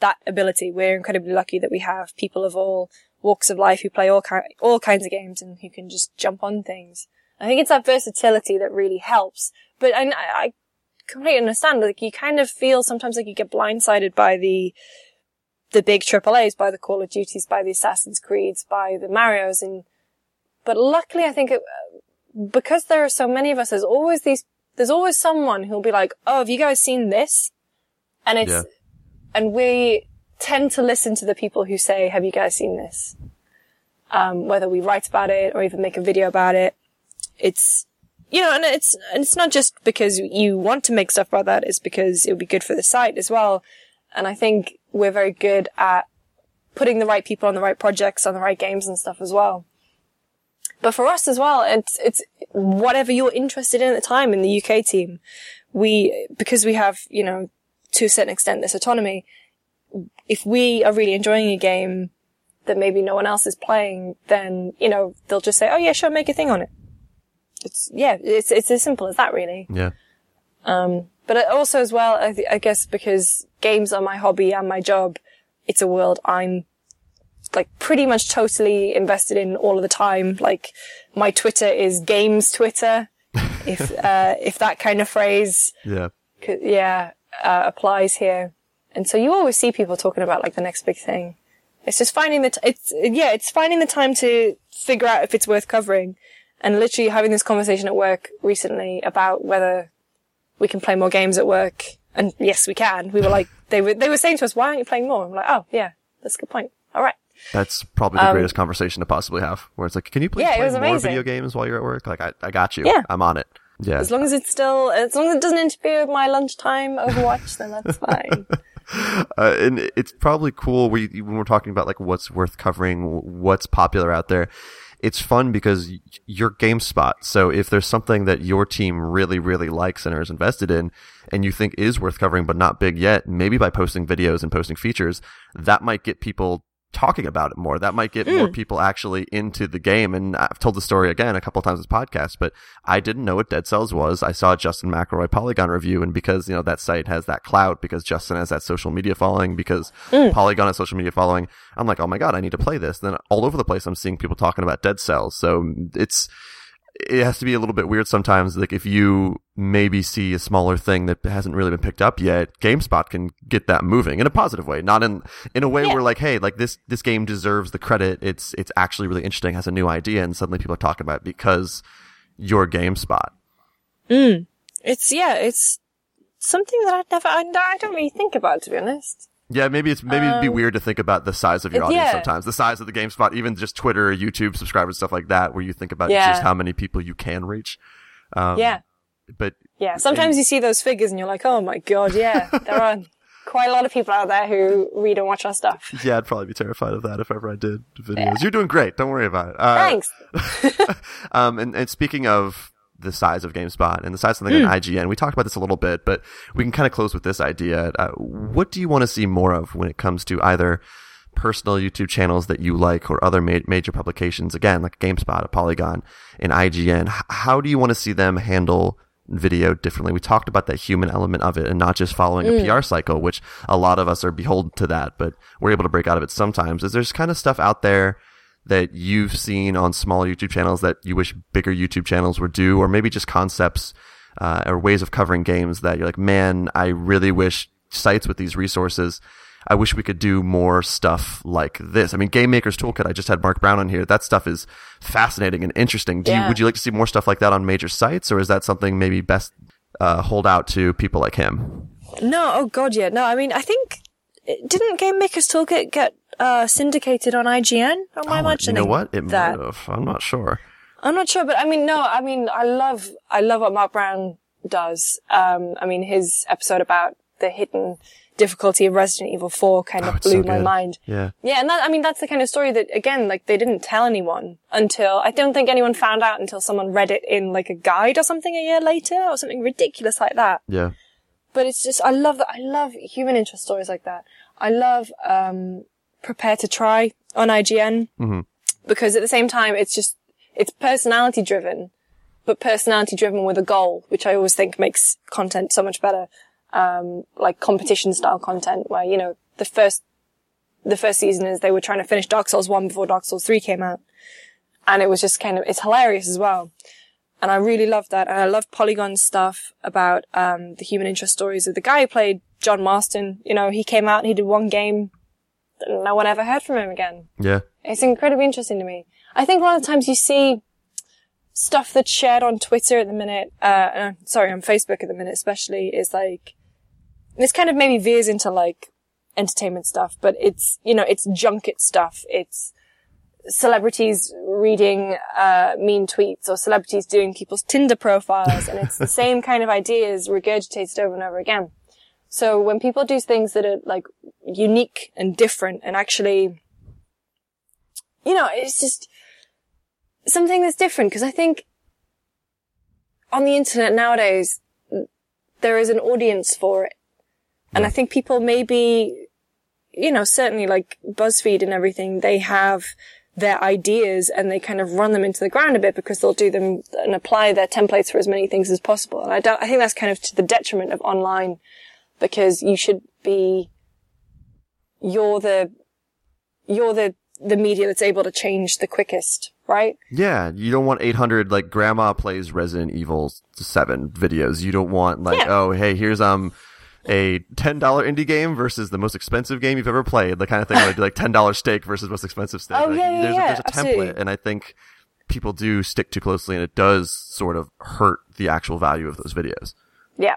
that ability. We're incredibly lucky that we have people of all walks of life who play all ki- all kinds of games and who can just jump on things. I think it's that versatility that really helps. But I, I completely understand. Like you kind of feel sometimes like you get blindsided by the the big AAA's, by the Call of Duties, by the Assassin's Creeds, by the Mario's, and but luckily I think it, because there are so many of us, there's always these. There's always someone who'll be like, "Oh, have you guys seen this?" And it's yeah. And we tend to listen to the people who say, have you guys seen this? Um, whether we write about it or even make a video about it. It's, you know, and it's, and it's not just because you want to make stuff about that, it's because it would be good for the site as well. And I think we're very good at putting the right people on the right projects, on the right games and stuff as well. But for us as well, it's, it's whatever you're interested in at the time in the UK team. We, because we have, you know, to a certain extent this autonomy, if we are really enjoying a game that maybe no one else is playing, then, you know, they'll just say, oh yeah, sure, make a thing on it. It's, yeah, it's, it's as simple as that really. Yeah. Um, but also as well, I, th- I guess because games are my hobby and my job, it's a world I'm like pretty much totally invested in all of the time. Like my Twitter is games Twitter. if, uh, if that kind of phrase. Yeah. Yeah, uh, applies here. And so you always see people talking about like the next big thing. It's just finding the, t- it's, yeah, it's finding the time to figure out if it's worth covering and literally having this conversation at work recently about whether we can play more games at work. And yes, we can. We were like, they were, they were saying to us, why aren't you playing more? I'm like, oh yeah, that's a good point. All right. That's probably the um, greatest conversation to possibly have where it's like, can you please yeah, play more amazing. video games while you're at work? Like, I, I got you. Yeah. I'm on it. Yeah. As long as it's still, as long as it doesn't interfere with my lunchtime Overwatch, then that's fine. Uh, and it's probably cool we, when we're talking about like what's worth covering, what's popular out there. It's fun because you're GameSpot. So if there's something that your team really, really likes and is invested in and you think is worth covering, but not big yet, maybe by posting videos and posting features, that might get people talking about it more. That might get mm. more people actually into the game. And I've told the story again a couple of times in this podcast, but I didn't know what Dead Cells was. I saw Justin McElroy Polygon review, and because you know that site has that clout, because Justin has that social media following, because mm. Polygon has social media following, I'm like, oh my god, I need to play this. Then all over the place, I'm seeing people talking about Dead Cells. So it's it has to be a little bit weird sometimes. Like if you maybe see a smaller thing that hasn't really been picked up yet, GameSpot can get that moving in a positive way, not in in a way yeah. where like, hey, like this this game deserves the credit. It's it's actually really interesting, has a new idea, and suddenly people are talking about it because you're GameSpot. Mm. It's yeah, it's something that I'd never I, I don't really think about to be honest. Yeah, maybe it's maybe um, it'd be um, weird to think about the size of your audience yeah. sometimes. The size of the GameSpot, even just Twitter, YouTube subscribers, stuff like that, where you think about yeah. just how many people you can reach. Um, yeah. But yeah, sometimes and, you see those figures and you're like, oh my god, yeah, there are quite a lot of people out there who read and watch our stuff. Yeah, I'd probably be terrified of that if ever I did videos. Yeah. You're doing great. Don't worry about it. Uh, Thanks. um, and, and speaking of the size of GameSpot and the size of something mm. IGN. We talked about this a little bit, but we can kind of close with this idea. Uh, what do you want to see more of when it comes to either personal YouTube channels that you like or other ma- major publications? Again, like GameSpot, a Polygon, and IGN. H- how do you want to see them handle video differently? We talked about that human element of it and not just following mm. a PR cycle, which a lot of us are beholden to that, but we're able to break out of it sometimes. Is there's kind of stuff out there that you've seen on small YouTube channels that you wish bigger YouTube channels would do, or maybe just concepts uh, or ways of covering games that you're like, man, I really wish sites with these resources. I wish we could do more stuff like this. I mean, Game Maker's Toolkit. I just had Mark Brown on here. That stuff is fascinating and interesting. Do yeah. you, would you like to see more stuff like that on major sites, or is that something maybe best uh, hold out to people like him? No, oh god, yeah, no. I mean, I think didn't Game Maker's Toolkit get uh, syndicated on IGN? Or am I imagining You know what? It that? might have. I'm not sure. I'm not sure, but I mean, no, I mean, I love, I love what Mark Brown does. Um, I mean, his episode about the hidden difficulty of Resident Evil 4 kind of oh, blew so my mind. Yeah. Yeah, and that, I mean, that's the kind of story that, again, like, they didn't tell anyone until, I don't think anyone found out until someone read it in, like, a guide or something a year later, or something ridiculous like that. Yeah. But it's just, I love that, I love human interest stories like that. I love, um, prepare to try on IGN mm-hmm. because at the same time, it's just, it's personality driven, but personality driven with a goal, which I always think makes content so much better. Um, like competition style content where, you know, the first, the first season is they were trying to finish Dark Souls 1 before Dark Souls 3 came out. And it was just kind of, it's hilarious as well. And I really loved that. And I loved Polygon stuff about, um, the human interest stories of the guy who played John Marston. You know, he came out and he did one game no one ever heard from him again. Yeah. It's incredibly interesting to me. I think a lot of times you see stuff that's shared on Twitter at the minute, uh, uh, sorry, on Facebook at the minute especially, is like, this kind of maybe veers into like entertainment stuff, but it's, you know, it's junket stuff. It's celebrities reading, uh, mean tweets or celebrities doing people's Tinder profiles. and it's the same kind of ideas regurgitated over and over again. So when people do things that are like unique and different and actually, you know, it's just something that's different because I think on the internet nowadays, there is an audience for it. And I think people maybe you know, certainly like BuzzFeed and everything, they have their ideas and they kind of run them into the ground a bit because they'll do them and apply their templates for as many things as possible. And I don't, I think that's kind of to the detriment of online because you should be, you're the, you're the, the media that's able to change the quickest, right? Yeah, you don't want 800 like grandma plays Resident Evil 7 videos. You don't want like, Yeah. oh, hey, here's um a $10 indie game versus the most expensive game you've ever played. The kind of thing where do like $10 steak versus most expensive steak. Oh, Like, yeah, yeah, there's, yeah, a, there's a absolutely. template and I think people do stick too closely and it does sort of hurt the actual value of those videos. Yeah.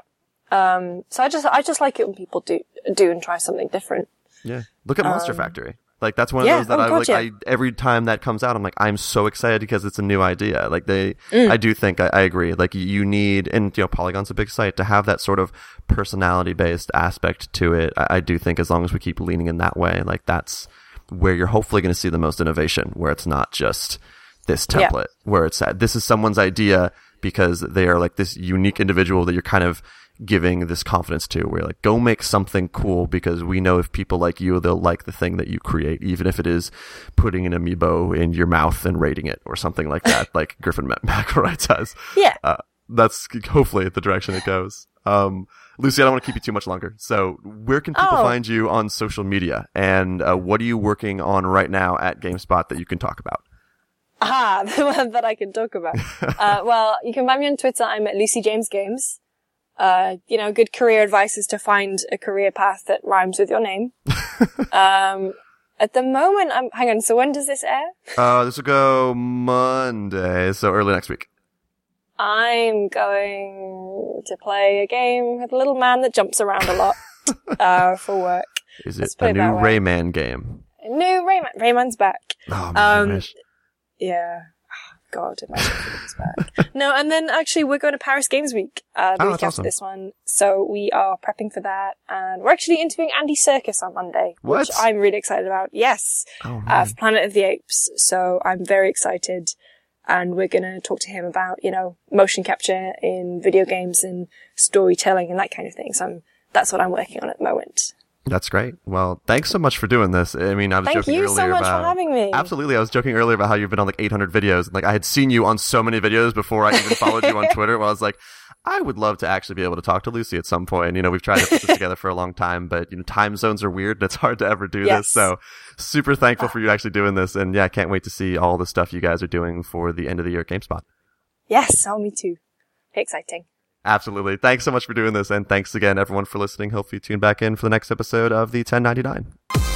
Um, so I just, I just like it when people do, do and try something different. Yeah. Look at Monster Factory. Like that's one of Um, yeah, those that oh, I God, like. yeah. I every time that comes out, I'm like, I'm so excited because it's a new idea. Like they, Mm. I do think I, I agree. Like you need, and you know, Polygon's a big site to have that sort of personality based aspect to it. I, I do think as long as we keep leaning in that way, like that's where you're hopefully going to see the most innovation. Where it's not just this Yeah. template, where it's at this is someone's idea because they are like this unique individual that you're kind of giving this confidence to where like go make something cool because we know if people like you they'll like the thing that you create even if it is putting an amiibo in your mouth and rating it or something like that like griffin McElroy says Yeah. uh, that's hopefully the direction it goes um lucy i don't want to keep you too much longer so where can people Oh. find you on social media and uh, what are you working on right now at gamespot that you can talk about Ah, the one that I can talk about. uh, well, you can find me on Twitter. I'm at Lucy James Games. Uh, you know, good career advice is to find a career path that rhymes with your name. um, at the moment, I'm, hang on, so when does this air? uh this will go monday so early next week I'm going to play a game with a little man that jumps around a lot, uh, for work. is it a new way. rayman game New Rayman. Rayman's back. oh man, Um, wish. Yeah. God, imagine if it back. no, and then actually we're going to Paris Games Week, uh, the Oh, week after awesome. this one. So we are prepping for that and we're actually interviewing Andy Serkis on Monday, which I'm really excited about. Yes. oh Uh, Planet of the Apes. So I'm very excited and we're going to talk to him about, you know, motion capture in video games and storytelling and that kind of thing. So I'm, that's what I'm working on at the moment. That's great. Well, thanks so much for doing this. I mean, I was Thank joking you earlier so much for having me. Absolutely, I was joking earlier about how you've been on like 800 videos. Like I had seen you on so many videos before I even followed you on Twitter. Where I was like, I would love to actually be able to talk to Lucy at some point. You know, we've tried to put this together for a long time, but you know, time zones are weird and it's hard to ever do Yes. this. So, super thankful uh, for you actually doing this, and yeah, I can't wait to see all the stuff you guys are doing for the end of the year at GameSpot. Yes. Oh, me too. Exciting. Absolutely. Thanks so much for doing this, and thanks again, everyone, for listening. Hopefully, you tune back in for the next episode of the 1099.